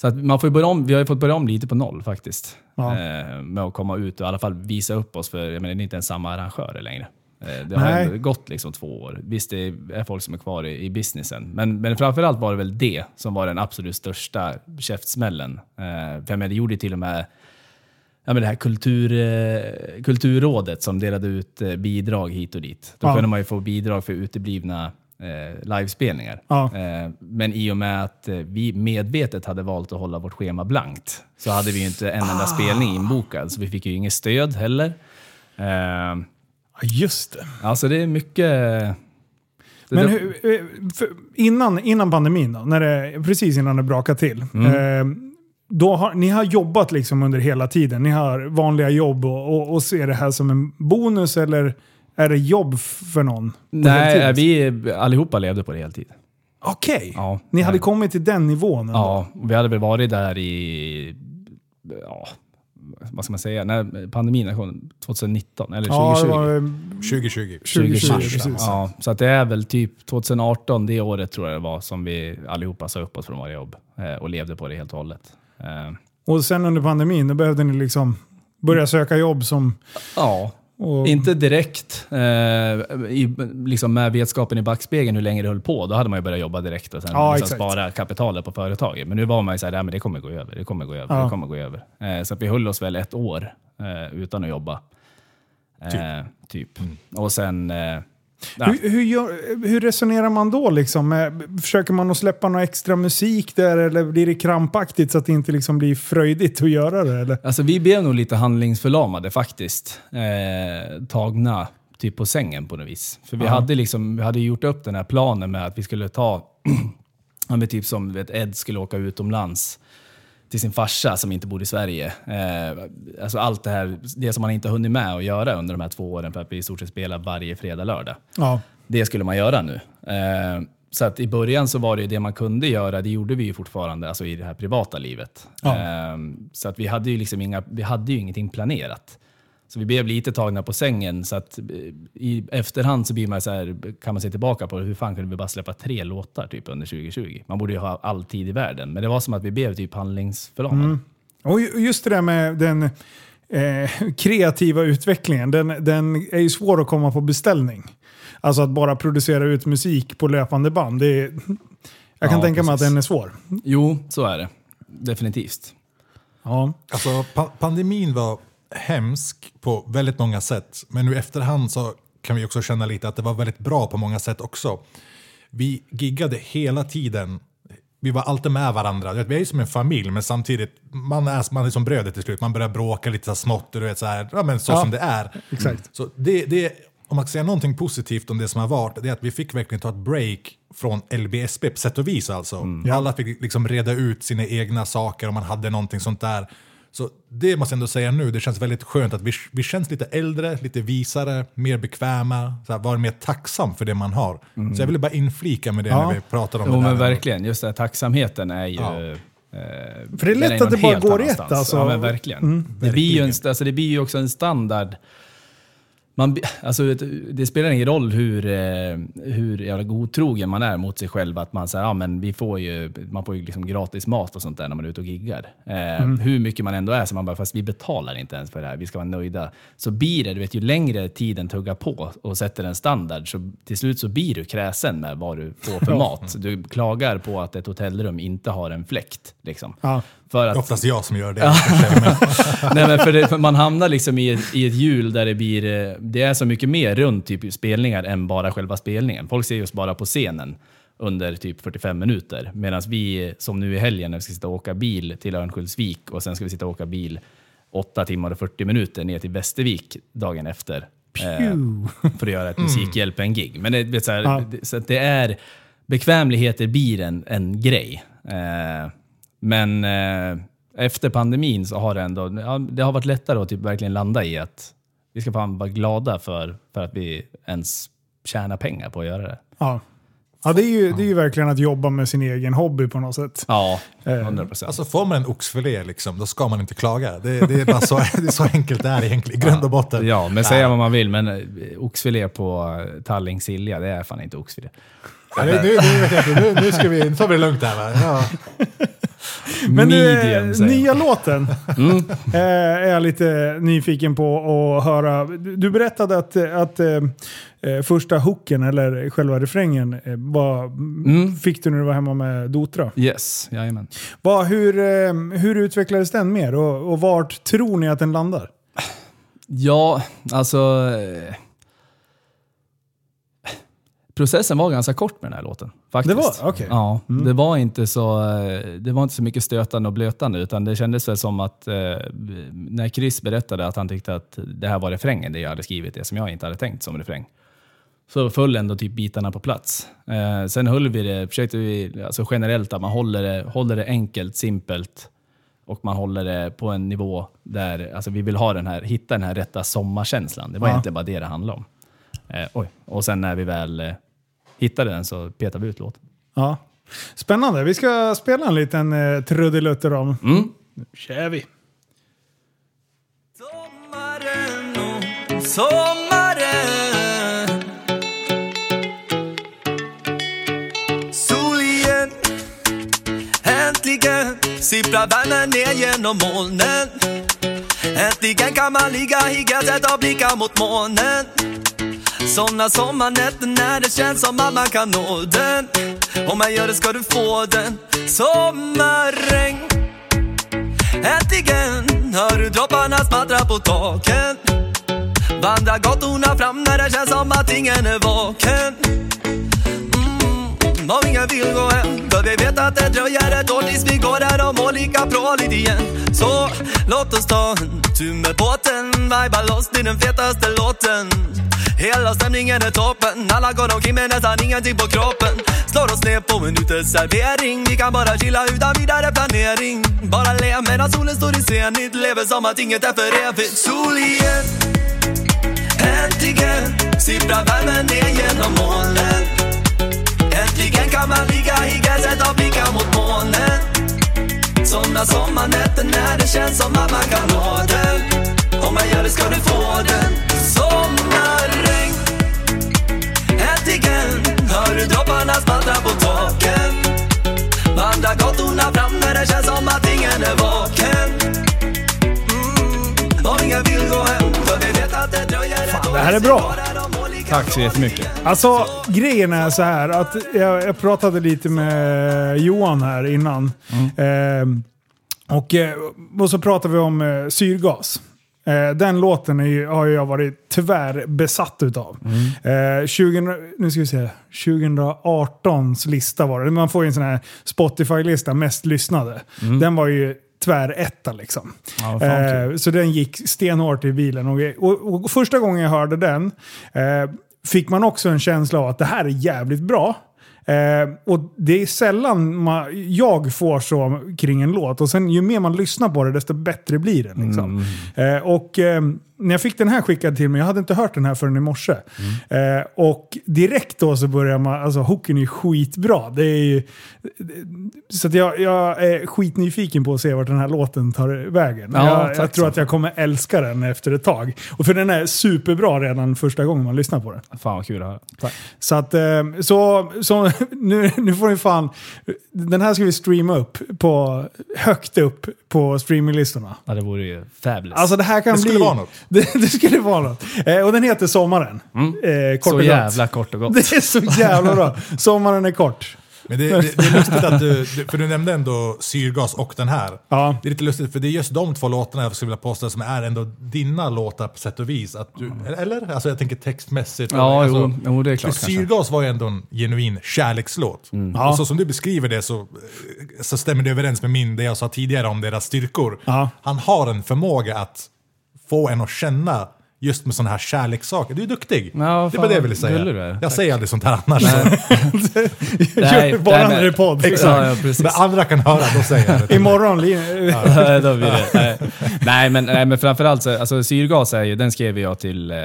[SPEAKER 2] Så att man får börja om, vi har ju fått börja om lite på noll faktiskt.
[SPEAKER 1] Ja.
[SPEAKER 2] Eh, med att komma ut och i alla fall visa upp oss, för jag menar, det är inte ens samma arrangörer längre. Eh, det har
[SPEAKER 1] Nej.
[SPEAKER 2] ändå gått liksom två år. Visst, det är folk som är kvar i, i businessen. Men, men framförallt var det väl det som var den absolut största käftsmällen. Eh, för jag menar, det gjorde till och med ja, men det här kultur, eh, kulturrådet som delade ut eh, bidrag hit och dit. Då
[SPEAKER 1] Ja.
[SPEAKER 2] kunde man ju få bidrag för uteblivna eh, livespelningar.
[SPEAKER 1] Ja.
[SPEAKER 2] Eh, men i och med att eh, vi medvetet hade valt att hålla vårt schema blankt så hade vi inte en
[SPEAKER 1] Ah.
[SPEAKER 2] enda spelning inbokad. Så vi fick ju inget stöd heller. Eh,
[SPEAKER 1] just det.
[SPEAKER 2] alltså det är mycket... det-
[SPEAKER 1] Men hur, eh, innan, innan pandemin då, när det, precis innan det brakade till.
[SPEAKER 2] Mm.
[SPEAKER 1] Eh, då har, ni har jobbat liksom under hela tiden. Ni har vanliga jobb och, och, och ser det här som en bonus eller är det jobb för någon?
[SPEAKER 2] Nej, vi allihopa levde på det heltid.
[SPEAKER 1] Okej.
[SPEAKER 2] Ja.
[SPEAKER 1] Ni hade
[SPEAKER 2] Ja.
[SPEAKER 1] kommit till den nivån ändå?
[SPEAKER 2] Ja, vi hade väl varit där i, ja, vad ska man säga, när pandemin kom, 2019 eller 2020.
[SPEAKER 1] Ja, det var eh,
[SPEAKER 3] 2020.
[SPEAKER 1] 2020.
[SPEAKER 3] Mars,
[SPEAKER 1] precis.
[SPEAKER 2] Ja, så att det är väl typ 2018, det året tror jag det var, som vi allihopa sa upp oss från våra jobb eh, och levde på det helt och hållet. Eh,
[SPEAKER 1] Och sen under pandemin, då behövde ni liksom börja söka jobb som...
[SPEAKER 2] ja,
[SPEAKER 1] Och,
[SPEAKER 2] inte direkt eh, i, liksom med vetskapen i backspegeln hur länge det höll på. Då hade man ju börjat jobba direkt och sen
[SPEAKER 1] Ja,
[SPEAKER 2] liksom spara kapitalet på företaget. Men nu var man ju såhär, "Nej, men det kommer gå över, det kommer gå över,
[SPEAKER 1] Ja.
[SPEAKER 2] det kommer gå över. Eh, så att vi höll oss väl ett år eh, utan att jobba. Eh, typ. Och sen...
[SPEAKER 1] Hur, hur, gör, hur resonerar man då? Liksom? Eh, Försöker man att släppa någon extra musik där eller blir det krampaktigt så att det inte liksom blir fröjdigt att göra det? Eller?
[SPEAKER 2] Alltså vi blev nog lite handlingsförlamade faktiskt. Eh, tagna typ på sängen på något vis. För vi, hade liksom, vi hade gjort upp den här planen med att vi skulle ta, *clears throat* typ som vet, Ed skulle åka utomlands till sin farsa som inte bor i Sverige. Eh, alltså allt det här, det som man inte har hunnit med att göra under de här två åren för att vi i stort sett spelar varje fredag, lördag.
[SPEAKER 1] Ja.
[SPEAKER 2] Det skulle man göra nu. Eh, så att i början så var det det man kunde göra, det gjorde vi ju fortfarande alltså i det här privata livet.
[SPEAKER 1] Ja.
[SPEAKER 2] Eh, så att vi hade ju liksom inga, vi hade ju ingenting planerat. Så vi blev lite tagna på sängen. Så att eh, i efterhand så blir man så här, kan man se tillbaka på hur fan kunde vi bara släppa tre låtar typ under 2020? Man borde ju ha all tid i världen. Men det var som att vi blev typ handlingsförlamade.
[SPEAKER 1] Och ju- just det där med den eh, kreativa utvecklingen, den, den är ju svår att komma på beställning. Alltså att bara producera ut musik på löpande band. Det är, jag kan
[SPEAKER 2] Ja,
[SPEAKER 1] tänka mig att den är svår.
[SPEAKER 2] Jo, så är det. Definitivt.
[SPEAKER 1] Ja.
[SPEAKER 3] Alltså, pa pandemin var hemsk på väldigt många sätt. Men nu efterhand så kan vi också känna lite att det var väldigt bra på många sätt också. Vi giggade hela tiden. Vi var alltid med varandra. Vi är ju som en familj, men samtidigt, man är, man är som brödet till slut. Man börjar bråka lite så smått, du vet, så, här, ja, men så
[SPEAKER 1] Ja,
[SPEAKER 3] som det är.
[SPEAKER 1] exakt.
[SPEAKER 3] Så det, det, om man ska säga någonting positivt om det som har varit, det är att vi fick verkligen ta ett break från LBSB på sätt och vis. Alltså. Alla fick liksom reda ut sina egna saker om man hade någonting sånt där. Så det måste jag ändå säga nu, det känns väldigt skönt att vi, vi känns lite äldre, lite visare, mer bekväma, så här, vara mer tacksam för det man har. Så jag ville bara inflika med det
[SPEAKER 1] Ja.
[SPEAKER 3] när vi pratar om
[SPEAKER 2] Jo
[SPEAKER 3] det där.
[SPEAKER 2] men verkligen, just det här tacksamheten är ju...
[SPEAKER 3] Ja.
[SPEAKER 2] eh,
[SPEAKER 1] För det är
[SPEAKER 2] den
[SPEAKER 1] lätt att det bara går
[SPEAKER 2] annanstans.
[SPEAKER 1] alltså.
[SPEAKER 2] Ja men verkligen. Det, blir ju en, alltså, det blir ju också en standard. Man, alltså, det spelar ingen roll hur, eh, hur jävla godtrogen man är mot sig själv. Att man säger, ja men vi får ju, man får ju liksom gratis mat och sånt där när man är ute och giggar. Eh, Hur mycket man ändå är, så man bara, fast vi betalar inte ens för det här, vi ska vara nöjda. Så blir det, du vet ju längre tiden tuggar på och sätter en standard, så till slut så blir du kräsen med vad du får för mat. Du klagar på att ett hotellrum inte har en fläkt. Liksom.
[SPEAKER 1] Ja.
[SPEAKER 2] För
[SPEAKER 3] Det
[SPEAKER 2] att,
[SPEAKER 3] är oftast jag som gör det. men- *laughs*
[SPEAKER 2] Nej, men för, det, för man hamnar liksom i ett, i ett hjul där det blir... eh, Det är så mycket mer runt typ spelningar än bara själva spelningen. Folk ser oss bara på scenen under typ 45 minuter. Medan vi, som nu i helgen, när vi ska sitta och åka bil till Örnsköldsvik och sen ska vi sitta och åka bil 8 timmar och 40 minuter ner till Västervik dagen efter. Eh, för att göra ett Musikhjälpen-gig. Men det, vet, så här,
[SPEAKER 1] Ja.
[SPEAKER 2] det, så det är... Bekvämligheter blir en, en grej. Eh, men eh, efter pandemin så har det ändå ja, det har varit lättare att typ verkligen landa i att vi ska fan vara glada för, för att vi ens tjänar pengar på att göra det.
[SPEAKER 1] Ja. Ja, det är, ju, det är ju verkligen att jobba med sin egen hobby på något sätt.
[SPEAKER 2] Ja,
[SPEAKER 1] Eh,
[SPEAKER 2] 100 procent.
[SPEAKER 3] Alltså får man en oxfilé, liksom, då ska man inte klaga. Det, det, är, bara så, *laughs* det är så enkelt det är egentligen, i grund och botten.
[SPEAKER 2] Ja, men säga vad man vill, men eh, oxfilé på eh, Tallink Silja, det är fan inte oxfilé.
[SPEAKER 3] Ja, nu, nu, nu, nu, ska vi, nu tar vi det lugnt här. Va? Ja. *laughs*
[SPEAKER 1] Men
[SPEAKER 2] Medium,
[SPEAKER 1] eh, nya låten *laughs* eh, är jag lite nyfiken på att höra. Du berättade att, att eh, eh, första hooken, eller själva refrängen, eh, var, fick du när du var hemma med Dotra.
[SPEAKER 2] Yes, jajamän.
[SPEAKER 1] Vad, hur, eh, hur utvecklades den mer och, och vart tror ni att den landar?
[SPEAKER 2] Ja, alltså... eh, Processen var ganska kort med den här låten. Faktiskt.
[SPEAKER 1] Det var- okej.
[SPEAKER 2] Ja, det, var inte så, eh, det var inte så mycket stötande och blötande, utan det kändes väl som att eh, när Chris berättade att han tyckte att det här var refrängen, det jag hade skrivit, det som jag inte hade tänkt som refräng, så föll ändå typ bitarna på plats. Eh, sen höll vi det, försökte vi alltså generellt att man håller det, håller det enkelt, simpelt och man håller det på en nivå där alltså vi vill ha den här, hitta den här rätta sommarkänslan. Det var
[SPEAKER 1] Ja.
[SPEAKER 2] egentligen bara det det handlade om. Eh, oj. Och sen när vi väl eh, hittade den så petade vi ut låten.
[SPEAKER 1] Ja. Spännande. Vi ska spela en liten eh, trudelutter om.
[SPEAKER 2] Mm.
[SPEAKER 1] Nu kör vi.
[SPEAKER 4] Sommaren och sommaren Sol igen Äntligen sipprar värmen ner genom molnen Äntligen kan man ligga i gräset och blicka mot månen Såna sommarnätter när det känns som att man kan nå den. Om man gör det ska du få den. Sommarregn. Äntligen hör du dropparna smattra på taken? Vandrar gatorna fram när det känns som att ingen är vaken. Mm, Och ingen vill gå hem För vi vet att det dröjer ett år tills vi går där och mår lika bra lite igen. Så låt oss ta en tur med båten. Vajba loss till den fetaste låten. Hela stämningen är toppen. Alla går omkring med nästan ingenting på kroppen. Slår oss ner på en uteservering. Vi kan bara chilla utan vidare planering. Bara le medan solen står i zenit. Lever som att inget är för evigt. Sol igen Äntligen. Sipprar värmen ner genom molnen. Äntligen kan man ligga i gräset och blicka mot månen. Somna sommarnätter när det känns som att man kan nå den. Om man gör det ska du få den. Vandrar gatorna fram när det känns som att ingen är vaken mm. Och ingen vill gå hem för vi vet att det dröjer ett år
[SPEAKER 1] det här är bra.
[SPEAKER 4] och
[SPEAKER 2] Tack så jättemycket.
[SPEAKER 1] Alltså, grejen är så här att jag, jag pratade lite med Johan här innan. Eh, och, eh, och så pratade vi om eh, syrgas. Eh, den låten ju- har jag varit tyvärr besatt utav. Eh, 20, nu ska vi se, 2018s lista var det. Man får ju en sån här Spotify-lista, mest lyssnade. Den var ju tväretta liksom.
[SPEAKER 2] Ja,
[SPEAKER 1] Eh, så den gick stenhårt i bilen. Och, och, och första gången jag hörde den eh, fick man också en känsla av att det här är jävligt bra. Eh, och det är sällan man, jag får så kring en låt. Och sen ju mer man lyssnar på det, desto bättre blir den. Liksom. Eh, och eh, när jag fick den här skickad till mig, jag hade inte hört den här förrän i morse. Eh, och direkt då så börjar man, alltså hooken är ju skitbra. Det är ju, så jag, jag är skitnyfiken på att se vart den här låten tar vägen.
[SPEAKER 2] Ja,
[SPEAKER 1] jag, jag tror att jag kommer älska den efter ett tag. Och för den är superbra redan första gången man lyssnar på den.
[SPEAKER 2] Fan vad kul att höra. Tack.
[SPEAKER 1] Så att, eh, så, så *laughs* nu, nu får ni fan... Den här ska vi streama upp på, högt upp på streaminglistorna.
[SPEAKER 2] Ja, det vore ju fabulous.
[SPEAKER 1] Alltså det här kan
[SPEAKER 3] Det
[SPEAKER 1] bli...
[SPEAKER 3] vara något. *laughs*
[SPEAKER 1] Det, det skulle vara något. Eh, och den heter Sommaren. Eh, kort
[SPEAKER 2] så
[SPEAKER 1] och gott.
[SPEAKER 2] jävla kort och gott.
[SPEAKER 1] Det är så jävla bra. Sommaren är kort.
[SPEAKER 3] Men det, det, det är lustigt att du, för du nämnde ändå syrgas och den här.
[SPEAKER 1] Ja.
[SPEAKER 3] Det är lite lustigt för det är just de två låtarna jag skulle vilja påstå som är ändå dina låtar på sätt och vis. Att du, eller? Alltså jag tänker textmässigt.
[SPEAKER 2] Ja,
[SPEAKER 3] alltså,
[SPEAKER 2] jo, jo, det är
[SPEAKER 3] för
[SPEAKER 2] klart kanske.
[SPEAKER 3] Syrgas var ju ändå en genuin kärlekslåt.
[SPEAKER 1] Ja.
[SPEAKER 3] Och så som du beskriver det så, så stämmer det överens med min, det jag sa tidigare om deras styrkor.
[SPEAKER 1] Ja.
[SPEAKER 3] Han har en förmåga att få en att känna just med sådana här kärlekssaker. Du är duktig.
[SPEAKER 2] Ja,
[SPEAKER 3] det bara det jag ville säga. Jag
[SPEAKER 2] Tack.
[SPEAKER 3] säger aldrig sånt här annars.
[SPEAKER 1] Nej, bara *laughs*
[SPEAKER 2] nej,
[SPEAKER 1] när
[SPEAKER 2] men-
[SPEAKER 1] det är podd.
[SPEAKER 2] Ja, ja.
[SPEAKER 3] När andra kan höra, då säger jag det.
[SPEAKER 1] Imorgon, *laughs*
[SPEAKER 2] Nej, då blir det. Nej. Nej, men, nej, men framförallt så, alltså syrgas är ju, den skrev jag till, eh,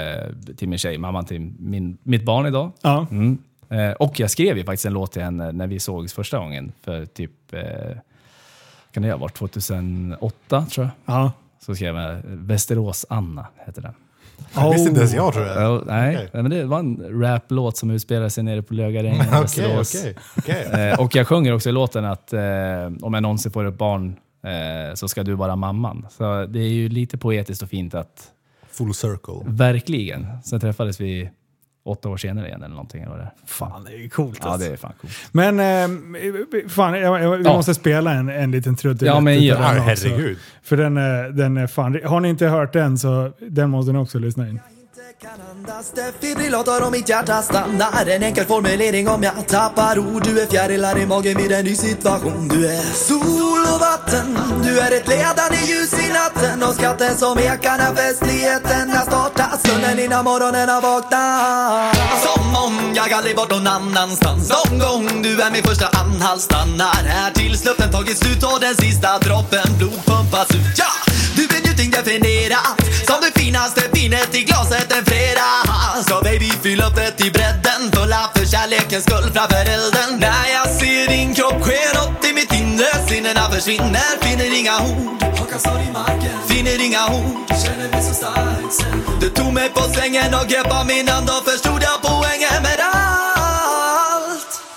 [SPEAKER 2] till min tjej, mamman till min, mitt barn idag.
[SPEAKER 1] Ja.
[SPEAKER 2] Mm. Eh, och jag skrev ju faktiskt en låt till henne när vi sågs första gången, för typ, eh, kan det ha varit 2008 tror jag.
[SPEAKER 1] Ja.
[SPEAKER 2] Så skrev jag Västerås-Anna, heter den.
[SPEAKER 3] Det visste inte ens jag tror jag.
[SPEAKER 2] Ja, nej,
[SPEAKER 3] Okej.
[SPEAKER 2] men det var en raplåt som utspelar sig nere på Lögarängen, *laughs*
[SPEAKER 3] Okej,
[SPEAKER 2] Västerås.
[SPEAKER 3] okej, okej. *laughs*
[SPEAKER 2] Eh, och jag sjunger också i låten att eh, om jag någonsin får ett barn eh, så ska du vara mamman. Så det är ju lite poetiskt och fint att
[SPEAKER 3] Full circle.
[SPEAKER 2] verkligen. Sen träffades vi åtta år senare igen eller någonting. Eller vad det är.
[SPEAKER 1] Fan, det är coolt
[SPEAKER 2] Ja,
[SPEAKER 1] alltså.
[SPEAKER 2] det är fan coolt.
[SPEAKER 1] Men eh, fan, jag, jag, vi
[SPEAKER 2] Ja.
[SPEAKER 1] måste spela en, en liten trudelutt
[SPEAKER 2] Ja, men
[SPEAKER 1] utav
[SPEAKER 2] gör
[SPEAKER 1] den
[SPEAKER 3] det.
[SPEAKER 1] också.
[SPEAKER 3] Herregud.
[SPEAKER 1] För den är, den är fan... Har ni inte hört den så den måste ni också lyssna in
[SPEAKER 4] kan andas. Defibrillator om mitt hjärta stannar. En enkel formulering om jag tappar ord. Du är fjärilar i magen vid en ny situation. Du är sol och vatten. Du är ett ledande ljus i natten. Och skatten skratten som ekar när festligheterna startar Stunden innan morgonen har vaknat. Som om jag aldrig varit någon annanstans. Någon gång du är min första anhalt Stannar. Här tills luften tagit slut och den sista droppen blod pumpas ut. Ja! Du är njutning definierat Som det finaste vinet i glaset en fredag. Så baby fyll upp det till bredden. Fulla för kärlekens skull framför elden. När jag ser din kropp sker något i mitt inre Sinnena försvinner, finner inga ord Hakan står i marken, finner inga ord Känner mig så stark sen. Du tog mig på sängen och greppade min hand och förstod jag poängen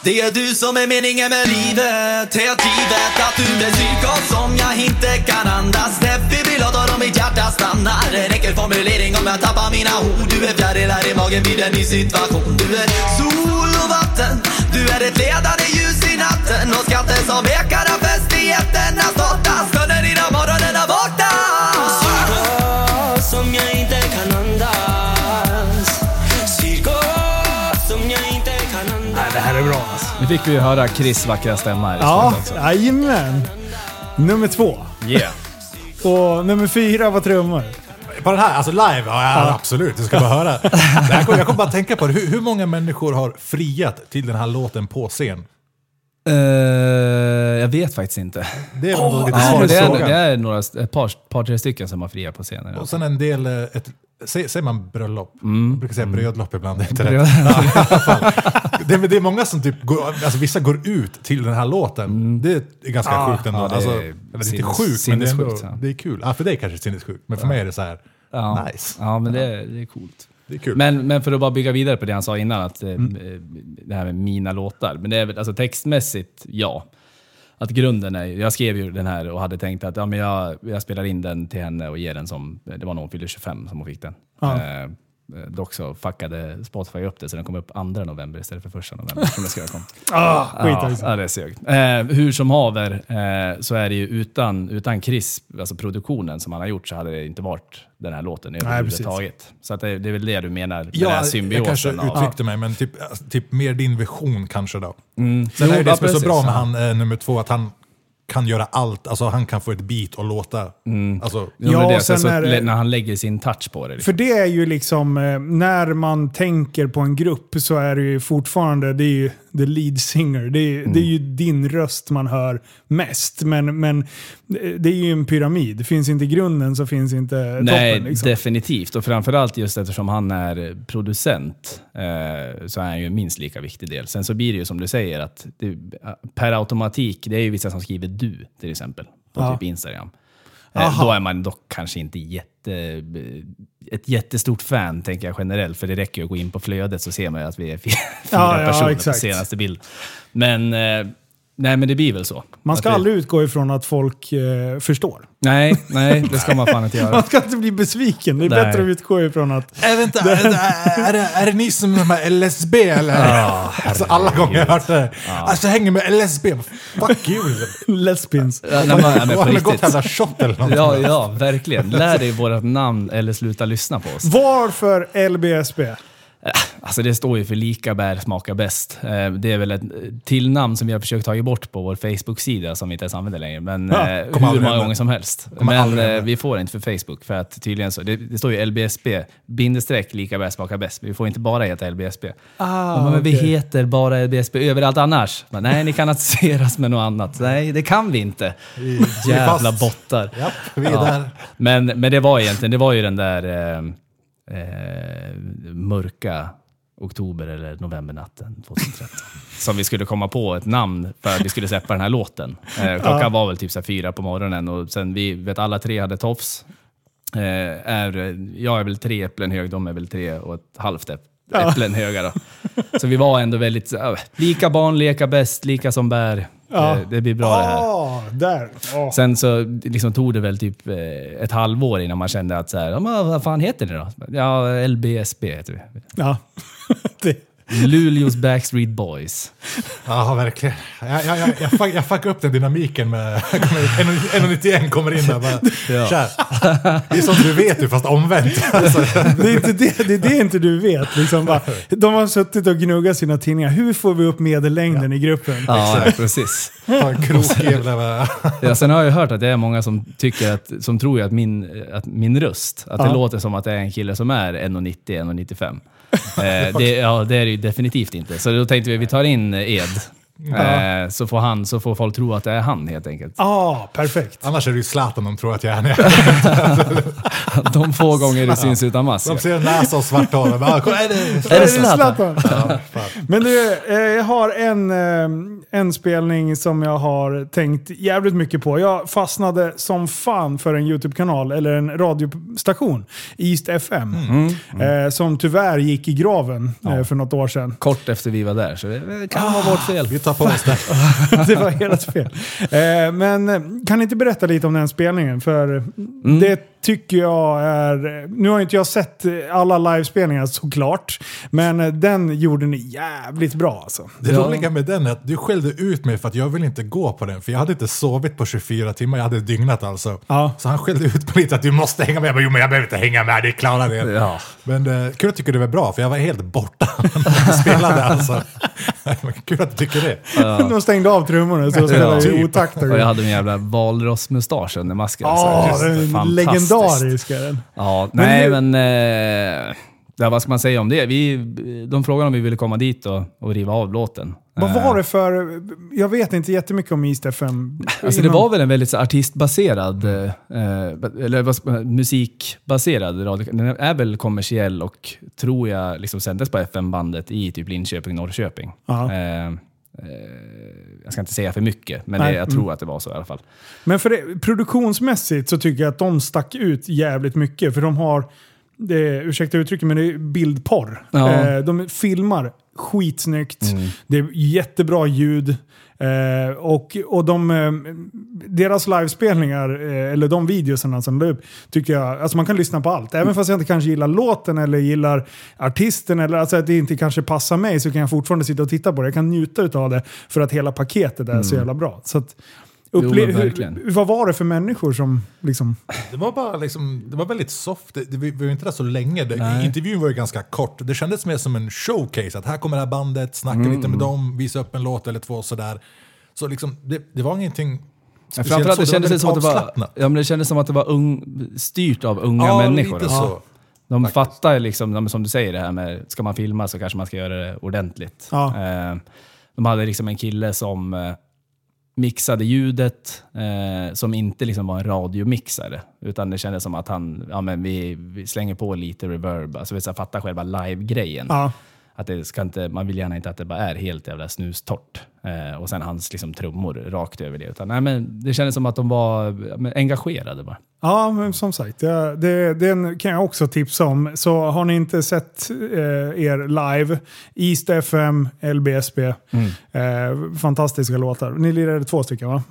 [SPEAKER 4] det är du som är meningen med livet. Helt givet att du är psykos som jag inte kan andas. Defibrillator om mitt hjärta stannar. En enkel formulering om jag tappar mina ord. Du är fjärilar i magen vid en ny situation. Du är sol och vatten. Du är ett ledande ljus i natten. Och skatten som ekar av festligheterna startar Stunden innan morgonen har vaknat.
[SPEAKER 2] Nu fick vi ju höra Chris vackra stämma här i
[SPEAKER 1] Ja, jajamän. Nummer två.
[SPEAKER 2] Yeah.
[SPEAKER 1] Och nummer fyra var trummor.
[SPEAKER 3] På den här, alltså live, ja, ja. absolut, du ska bara höra. Det här kom- Jag kommer bara tänka på det, hur, hur många människor har friat till den här låten på scen?
[SPEAKER 2] Eh, jag vet faktiskt inte.
[SPEAKER 3] Det är oh, lite
[SPEAKER 2] Ja, det, är, det är några, ett par, par, tre stycken som har fria på scenen.
[SPEAKER 3] Och sen en del, eh, ett, säger, man bröllop?
[SPEAKER 2] Mm.
[SPEAKER 3] Jag brukar säga brödlopp ibland, det är inte rätt. *laughs* Det, är- det är många som typ går, alltså vissa går ut till den här låten. Det är ganska
[SPEAKER 1] Ah,
[SPEAKER 3] sjukt ändå.
[SPEAKER 2] Mm. ja, det
[SPEAKER 3] alltså,
[SPEAKER 2] är
[SPEAKER 3] eller det är inte sjukt, men det är, ändå,
[SPEAKER 2] ja.
[SPEAKER 3] det är kul. Ja, för dig kanske det är sinnessjukt, men för mig är det så här,
[SPEAKER 2] Ja.
[SPEAKER 3] nice.
[SPEAKER 2] Ja, men det, är- det är coolt.
[SPEAKER 3] Det är kul.
[SPEAKER 2] Men, men för att bara bygga vidare på det han sa innan, att, eh,
[SPEAKER 3] Mm.
[SPEAKER 2] eh, det här med mina låtar. Men det är väl, alltså textmässigt, ja. Att grunden är, jag skrev ju den här och hade tänkt att ja, men jag, jag spelar in den till henne och ger den som, det var när hon fyllde 25 som hon fick den.
[SPEAKER 1] Ja.
[SPEAKER 2] Eh, dock så fuckade Spotify upp det så den kom upp 2 november istället för 1 november som det skulle ha kommit.
[SPEAKER 1] Ah, skit
[SPEAKER 2] Ja, ja, det är. Eh, hur som haver eh, så är det ju utan, utan Chris, alltså produktionen som han har gjort, så hade det inte varit den här låten överhuvudtaget. Så att det, det är väl det du menar med den här
[SPEAKER 3] Ja, jag kanske
[SPEAKER 2] symbiosen. av-
[SPEAKER 3] uttryckte mig, men typ, alltså, typ mer din vision kanske då.
[SPEAKER 2] Mm.
[SPEAKER 3] Sen
[SPEAKER 2] Jo,
[SPEAKER 3] är det
[SPEAKER 2] ja,
[SPEAKER 3] som är så bra med
[SPEAKER 2] ja.
[SPEAKER 3] han eh, nummer två, att han kan göra allt. Alltså han kan få ett beat och låta. Alltså,
[SPEAKER 2] Jo,
[SPEAKER 1] Ja,
[SPEAKER 2] det,
[SPEAKER 1] sen
[SPEAKER 2] så,
[SPEAKER 1] är det-
[SPEAKER 2] när han lägger sin touch på det. Liksom.
[SPEAKER 1] För det är ju liksom, eh, när man tänker på en grupp så är det ju fortfarande, det är ju the lead singer. Det är, det är ju
[SPEAKER 2] Mm.
[SPEAKER 1] din röst man hör mest. Men, men det är ju en pyramid. Finns inte grunden så finns inte
[SPEAKER 2] Nej,
[SPEAKER 1] toppen. Liksom.
[SPEAKER 2] definitivt. Och framförallt just eftersom han är producent eh, så är han ju en minst lika viktig del. Sen så blir det ju som du säger att det, per automatik, det är ju vissa som skriver du till exempel på
[SPEAKER 1] Ja.
[SPEAKER 2] typ Instagram. Eh,
[SPEAKER 1] Aha.
[SPEAKER 2] då är man dock kanske inte jätte, ett jättestort fan, tänker jag generellt. För det räcker ju att gå in på flödet så ser man ju att vi är *laughs* fyra
[SPEAKER 1] Ja, ja,
[SPEAKER 2] personer
[SPEAKER 1] exakt.
[SPEAKER 2] på senaste bild. Men, eh, nej, men det blir väl så.
[SPEAKER 1] Man ska
[SPEAKER 2] Att
[SPEAKER 1] aldrig utgå ifrån att folk eh, förstår.
[SPEAKER 2] Nej, nej, det ska man fan inte göra. *laughs*
[SPEAKER 1] Man ska inte bli besviken. Det är
[SPEAKER 2] Nej.
[SPEAKER 1] bättre att utgå ifrån att...
[SPEAKER 3] Äh, vänta, är, det, är, det, är det ni som är med LSB eller? alltså, alla gånger jag har hört det. Alltså jag hänger med LSB. Fuck you.
[SPEAKER 1] Lesbians.
[SPEAKER 2] Ja, nej, men, nej,
[SPEAKER 3] och gått jävla shot eller någonting.
[SPEAKER 2] Ja, ja, verkligen. Lär dig vårt namn eller sluta lyssna på oss.
[SPEAKER 1] Varför LBSB?
[SPEAKER 2] Alltså det står ju för lika bär smakar bäst. Eh, Det är väl ett tillnamn som vi har försökt ta bort på vår Facebook-sida som vi inte ens använder längre. Men
[SPEAKER 1] Ja,
[SPEAKER 2] eh, hur många gånger som helst.
[SPEAKER 3] Kommer
[SPEAKER 2] Men eh, vi får inte för Facebook för att tydligen så. Det, det står ju LBSB, bindestreck lika bär smakar bäst. Vi får inte bara heta LBSB.
[SPEAKER 1] Ah,
[SPEAKER 2] men vi
[SPEAKER 1] okej.
[SPEAKER 2] heter bara LBSB överallt annars. Men, nej, ni kan associeras med något annat. Nej, det kan vi inte.
[SPEAKER 3] Vi- vi
[SPEAKER 2] Jävla bottar.
[SPEAKER 3] Japp, vi är
[SPEAKER 2] Ja.
[SPEAKER 3] där.
[SPEAKER 2] Men, men det var egentligen, det var ju den där eh, eh, mörka oktober eller novembernatten 2013. *laughs* som vi skulle komma på ett namn för att vi skulle släppa den här låten. Eh, klockan var väl typ så här fyra på morgonen och sen vi, vet alla tre hade tofs. Eh, är, jag är väl tre äpplen hög, de är väl tre och ett halvt äpp- äpplen höga. Då. Så vi var ändå väldigt, äh, lika barn leka bäst, lika som bär.
[SPEAKER 1] Ja.
[SPEAKER 2] Eh, det blir bra det här.
[SPEAKER 1] Ah, där. Ah.
[SPEAKER 2] Sen så liksom tog det väl typ eh, ett halvår innan man kände att så här, vad fan heter det då? Ja, LBSB heter vi.
[SPEAKER 1] Ja. *laughs* det,
[SPEAKER 2] Luleås Backstreet Boys.
[SPEAKER 3] Ja, verkligen. Jag, jag, jag, jag, fuck, jag fuckar upp den dynamiken med *laughs* 1,91 kommer in där bara,
[SPEAKER 2] Ja.
[SPEAKER 3] Det är som du vet ju, fast omvänt. *laughs* Alltså,
[SPEAKER 1] Det är, inte det, det är det inte du vet. Liksom bara, de har suttit och gnuggat sina tidningar. Hur får vi upp medellängden i gruppen?
[SPEAKER 2] Ja, precis.
[SPEAKER 3] ha en krokig.
[SPEAKER 2] Ja, sen har jag hört att det är många som tycker att, som tror att min, att min röst, att det
[SPEAKER 1] Ja.
[SPEAKER 2] låter som att det är en kille som är 1,90, 1,95. Eh, det, ja, det är det ju definitivt inte. Så då tänkte vi, vi tar in Ed. Eh, så, får han, så får folk tro att det är han helt enkelt.
[SPEAKER 1] Ja, ah, perfekt.
[SPEAKER 3] Annars är det ju Zlatan de tror att jag är. *laughs* *laughs*
[SPEAKER 2] De få gånger det syns utan mask.
[SPEAKER 3] De ser en näsa och svart hår och bara, "Kolla, är det...
[SPEAKER 2] Är det Zlatan?
[SPEAKER 1] Zlatan? Men du, eh, jag har en, eh, en spelning som jag har tänkt jävligt mycket på. Jag fastnade som fan för en YouTube-kanal, eller en radiostation, East FM. Eh, som tyvärr gick i graven eh, för något år sedan.
[SPEAKER 2] Kort efter vi var där, så det kan vara vårt fel.
[SPEAKER 3] Tar på oss det. *laughs*
[SPEAKER 1] det var helt fel. Eh, men kan ni inte berätta lite om den spelningen? För det tycker jag är... Nu har inte jag sett alla livespelningar såklart. Men den gjorde ni jävligt bra alltså.
[SPEAKER 3] Det
[SPEAKER 2] Ja.
[SPEAKER 3] roliga med den är att du skällde ut mig för att jag vill inte gå på den. För jag hade inte sovit på 24 timmar, jag hade dygnat alltså.
[SPEAKER 1] Ja.
[SPEAKER 3] Så han skällde ut mig lite att du måste hänga med. Jag bara, jo men jag behöver inte hänga med, det klarar det.
[SPEAKER 2] Ja.
[SPEAKER 3] Men eh, kul att du tycker det var bra, för jag var helt borta *laughs* när jag spelade alltså. *laughs* Kul att du tycker det.
[SPEAKER 1] De stängde av trummorna så de spelade i
[SPEAKER 3] typ.
[SPEAKER 1] otakt.
[SPEAKER 2] Och jag hade min jävla valrossmustasch under masken.
[SPEAKER 1] Ja,
[SPEAKER 2] så det
[SPEAKER 1] legendarisk är den.
[SPEAKER 2] Ja,
[SPEAKER 1] Men
[SPEAKER 2] nej
[SPEAKER 1] hur-
[SPEAKER 2] men... Eh, ja, vad ska man säga om det? Vi, de frågade om vi ville komma dit och, och riva av låten.
[SPEAKER 1] Vad
[SPEAKER 2] Eh,
[SPEAKER 1] var det för... Jag vet inte jättemycket om East FM.
[SPEAKER 2] Alltså det var väl en väldigt så, artistbaserad, eh, eller vad musikbaserad radio. Den är väl kommersiell och tror jag liksom sändes på FM-bandet i typ Linköping, Norrköping. Eh, eh, jag ska inte säga för mycket, men
[SPEAKER 1] Nej,
[SPEAKER 2] det, jag tror att det var så i alla fall.
[SPEAKER 1] Men för det, produktionsmässigt så tycker jag att de stack ut jävligt mycket. För de har, det, ursäkta uttrycket, men det är bildporr.
[SPEAKER 2] Ja.
[SPEAKER 1] Eh, de filmar skitsnyggt. Det är jättebra ljud. Eh, och och de, eh, deras livespelningar, eh, eller de videosarna som la upp, tycker jag, alltså man kan lyssna på allt. Även fast jag inte kanske gillar låten eller gillar artisten, eller alltså att det inte kanske passar mig, så kan jag fortfarande sitta och titta på det. Jag kan njuta av det för att hela paketet är så jävla bra. Så att, upple-
[SPEAKER 2] verkligen.
[SPEAKER 1] hur, vad var det för människor som liksom...
[SPEAKER 3] Det var bara liksom, det var väldigt soft. Det, det, vi vi var inte där så länge. Det, intervjun var ju ganska kort. Det kändes mer som en showcase. Att här kommer det här bandet, snacka
[SPEAKER 2] Mm.
[SPEAKER 3] lite med dem, visa upp en låt eller två sådär. Så liksom, det, det var ingenting
[SPEAKER 2] Ja, Framförallt det
[SPEAKER 3] så.
[SPEAKER 2] kändes
[SPEAKER 3] var
[SPEAKER 2] som att det var, ja, men det kändes som att det var ung, styrt av unga
[SPEAKER 3] Ja,
[SPEAKER 2] människor.
[SPEAKER 3] lite så.
[SPEAKER 2] De
[SPEAKER 3] faktiskt.
[SPEAKER 2] fattar liksom, som du säger det här med, ska man filma så kanske man ska göra det ordentligt.
[SPEAKER 1] Ja.
[SPEAKER 2] Eh, de hade liksom en kille som eh, mixade ljudet, eh, som inte liksom var en radiomixare. Utan det kändes som att han, ja men vi, vi slänger på lite reverb, alltså vi så här, själva live-grejen.
[SPEAKER 1] Ja.
[SPEAKER 2] Att det ska inte, man vill gärna inte att det bara är helt jävla snustort. Eh, och sen hans liksom, trummor rakt över det. Utan, nej, men det kändes som att de var engagerade bara.
[SPEAKER 1] Ja, men som sagt, ja, det, den kan jag också tipsa om. Så har ni inte sett eh, er live, East FM, LBSB,
[SPEAKER 2] Mm.
[SPEAKER 1] eh, fantastiska låtar. Ni lirade två stycken va?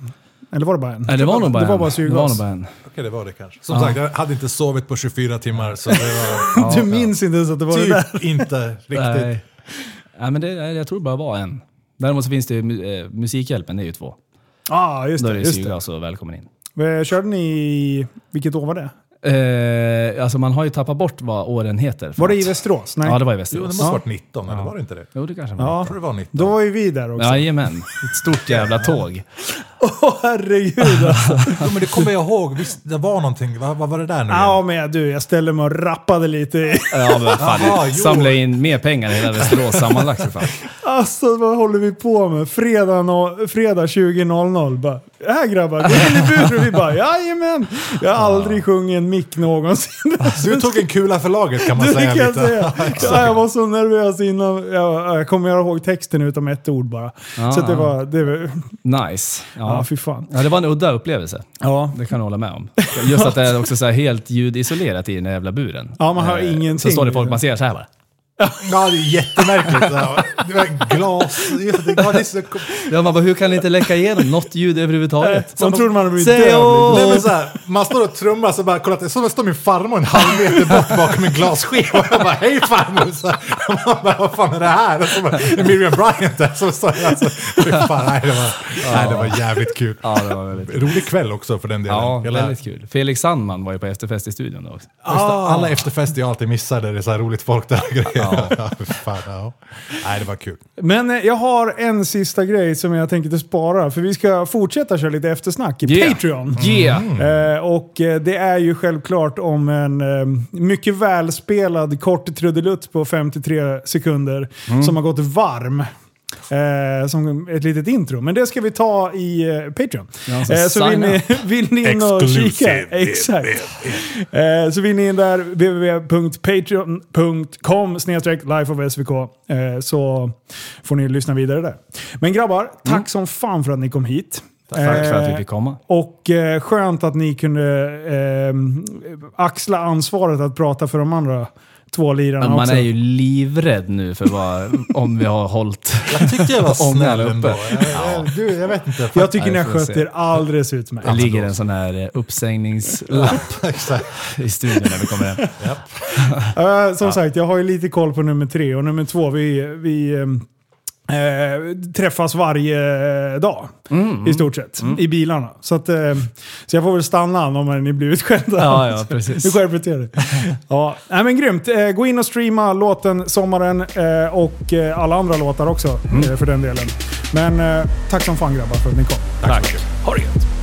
[SPEAKER 1] Eller var det bara en?
[SPEAKER 2] Nej, det var nog bara
[SPEAKER 1] det var
[SPEAKER 2] en.
[SPEAKER 1] bara
[SPEAKER 2] det var
[SPEAKER 1] syrgas.
[SPEAKER 2] bara en.
[SPEAKER 3] Okej, det var det kanske. Som sagt, jag hade inte sovit på 24 timmar så det var *laughs*
[SPEAKER 1] Du minns inte ens att det var det där?
[SPEAKER 3] typ inte riktigt.
[SPEAKER 2] Nej. Nej, men det, jag tror det bara var en. Däremot så finns det ju mu- eh, Musikhjälpen, det är ju två.
[SPEAKER 1] Ja, ah, just
[SPEAKER 2] Då är
[SPEAKER 1] det.
[SPEAKER 2] det
[SPEAKER 1] Just det.
[SPEAKER 2] syrgas och välkommen in.
[SPEAKER 1] Eh, Körde ni i... Vilket år var det?
[SPEAKER 2] Eh, alltså man har ju tappat bort vad åren heter. för
[SPEAKER 1] Var det i
[SPEAKER 2] något.
[SPEAKER 1] Västerås? Nej.
[SPEAKER 2] Ja, det var i
[SPEAKER 3] Jo, det
[SPEAKER 2] Västerås.
[SPEAKER 3] måste ha varit 19, eller var det inte det?
[SPEAKER 2] Jo, det kanske var.
[SPEAKER 1] Ja.
[SPEAKER 3] Jag tror det var 19.
[SPEAKER 1] Då var ju vi där också.
[SPEAKER 2] Jajamän. Ett stort jävla tåg. *laughs*
[SPEAKER 1] Åh herregud alltså. *laughs*
[SPEAKER 3] Jo, men det kommer jag ihåg. Visst, det var någonting. Vad, vad var det där nu
[SPEAKER 1] Ja
[SPEAKER 3] igen?
[SPEAKER 1] men du, jag ställde mig och rappade lite.
[SPEAKER 2] Ja, men vad fan.
[SPEAKER 3] Jaha, jo.
[SPEAKER 2] Samla in mer pengar i hela Västerås sammanlagt för fan.
[SPEAKER 1] Alltså vad håller vi på med? Fredag, no, fredag 20.00 bara. Här grabbar, gå in i buren. Vi bara jajamän. Jag har aldrig sjungit en mick någonsin. *laughs*
[SPEAKER 3] Du tog en kula för laget kan man
[SPEAKER 1] Det
[SPEAKER 3] säga
[SPEAKER 1] kan jag
[SPEAKER 3] lite.
[SPEAKER 1] säga. *laughs* Ja, jag var så nervös innan. Jag, jag kommer ihåg texten utom ett ord bara.
[SPEAKER 2] Ja,
[SPEAKER 1] så att det
[SPEAKER 2] ja.
[SPEAKER 1] var... Det var
[SPEAKER 2] Nice.
[SPEAKER 1] ja,
[SPEAKER 2] Ja.
[SPEAKER 1] fy fan.
[SPEAKER 2] ja, det var en udda upplevelse.
[SPEAKER 1] Ja.
[SPEAKER 2] Det kan jag hålla med om. Just att det är också så här helt ljudisolerat i den där jävla buren.
[SPEAKER 1] Ja, man hör
[SPEAKER 2] Eh,
[SPEAKER 1] ingenting.
[SPEAKER 2] Så står det folk, man ser så här bara.
[SPEAKER 3] Ja, det är jättemärkligt. *laughs* Det var glas. Det, ja, det så...
[SPEAKER 2] Man bara, hur kan det inte läcka igenom något ljud överhuvudtaget?
[SPEAKER 1] De trodde man hade blivit död.
[SPEAKER 2] åh!
[SPEAKER 3] Nej, men så här, man står och trummar så bara, kolla, så står min farmor en halv meter bort bakom en glasskiva. Och jag bara, hej farmor! Så här, och man bara, vad fan är det här? Och så bara, är Miriam Bryant där som står där. Alltså, fan, nej, det var, nej, det var jävligt kul.
[SPEAKER 2] Ja, det var väldigt kul.
[SPEAKER 3] Rolig kväll också för den delen.
[SPEAKER 2] Ja,
[SPEAKER 3] Hela-
[SPEAKER 2] väldigt kul. Felix Sandman var ju på efterfest i studion då också.
[SPEAKER 3] Alla efterfester jag alltid missar där det är så här roligt folk där. Ja. *laughs* fan, ja. Nej, det var kul.
[SPEAKER 1] Men eh, jag har en sista grej som jag tänker spara. För vi ska fortsätta köra lite eftersnack i
[SPEAKER 2] Yeah.
[SPEAKER 1] Patreon.
[SPEAKER 2] Yeah!
[SPEAKER 1] Eh, och eh, det är ju självklart om en eh, mycket välspelad kort trudelutt på 53 sekunder
[SPEAKER 2] Mm.
[SPEAKER 1] som har gått varm. Eh, som ett litet intro. Men det ska vi ta i eh, Patreon.
[SPEAKER 2] Ja, så
[SPEAKER 1] Eh, så vill ni, *laughs* vill ni in och kika. Exakt. Eh, så vill ni in där, www.patreon.com lifeofsvk eh, så får ni lyssna vidare där. Men grabbar, tack som fan för att ni kom hit.
[SPEAKER 2] Tack för att vi
[SPEAKER 1] Eh,
[SPEAKER 2] fick komma.
[SPEAKER 1] och eh, skönt att ni kunde eh, axla ansvaret att prata för de andra två lirarna
[SPEAKER 2] man
[SPEAKER 1] också.
[SPEAKER 2] är ju livrädd nu för vad, *laughs* om vi har hållit...
[SPEAKER 3] Jag tyckte jag var *laughs* snäll
[SPEAKER 2] uppe.
[SPEAKER 3] ändå. Jag, jag, du, jag vet inte.
[SPEAKER 1] Jag tycker ni har skött er alldeles utmärkt.
[SPEAKER 2] Det ligger en sån här eh, *laughs* uppsägningslapp i studion när vi kommer hem.
[SPEAKER 1] Eh, som sagt, jag har ju lite koll på nummer tre och nummer två, vi, vi ehm, eh, träffas varje dag
[SPEAKER 2] Mm.
[SPEAKER 1] i stort sett i bilarna. Så, att, eh, så jag får väl stanna om ni blir utskällda.
[SPEAKER 2] Ja, ja, precis. *laughs*
[SPEAKER 1] Nu skärper till er. *laughs* Ja, nej, men grymt. Eh, gå in och streama låten Sommaren eh, och eh, alla andra låtar också
[SPEAKER 2] Mm.
[SPEAKER 1] för den delen. Men tack som fan grabbar för att ni kom.
[SPEAKER 2] Tack.
[SPEAKER 1] Ha det gött.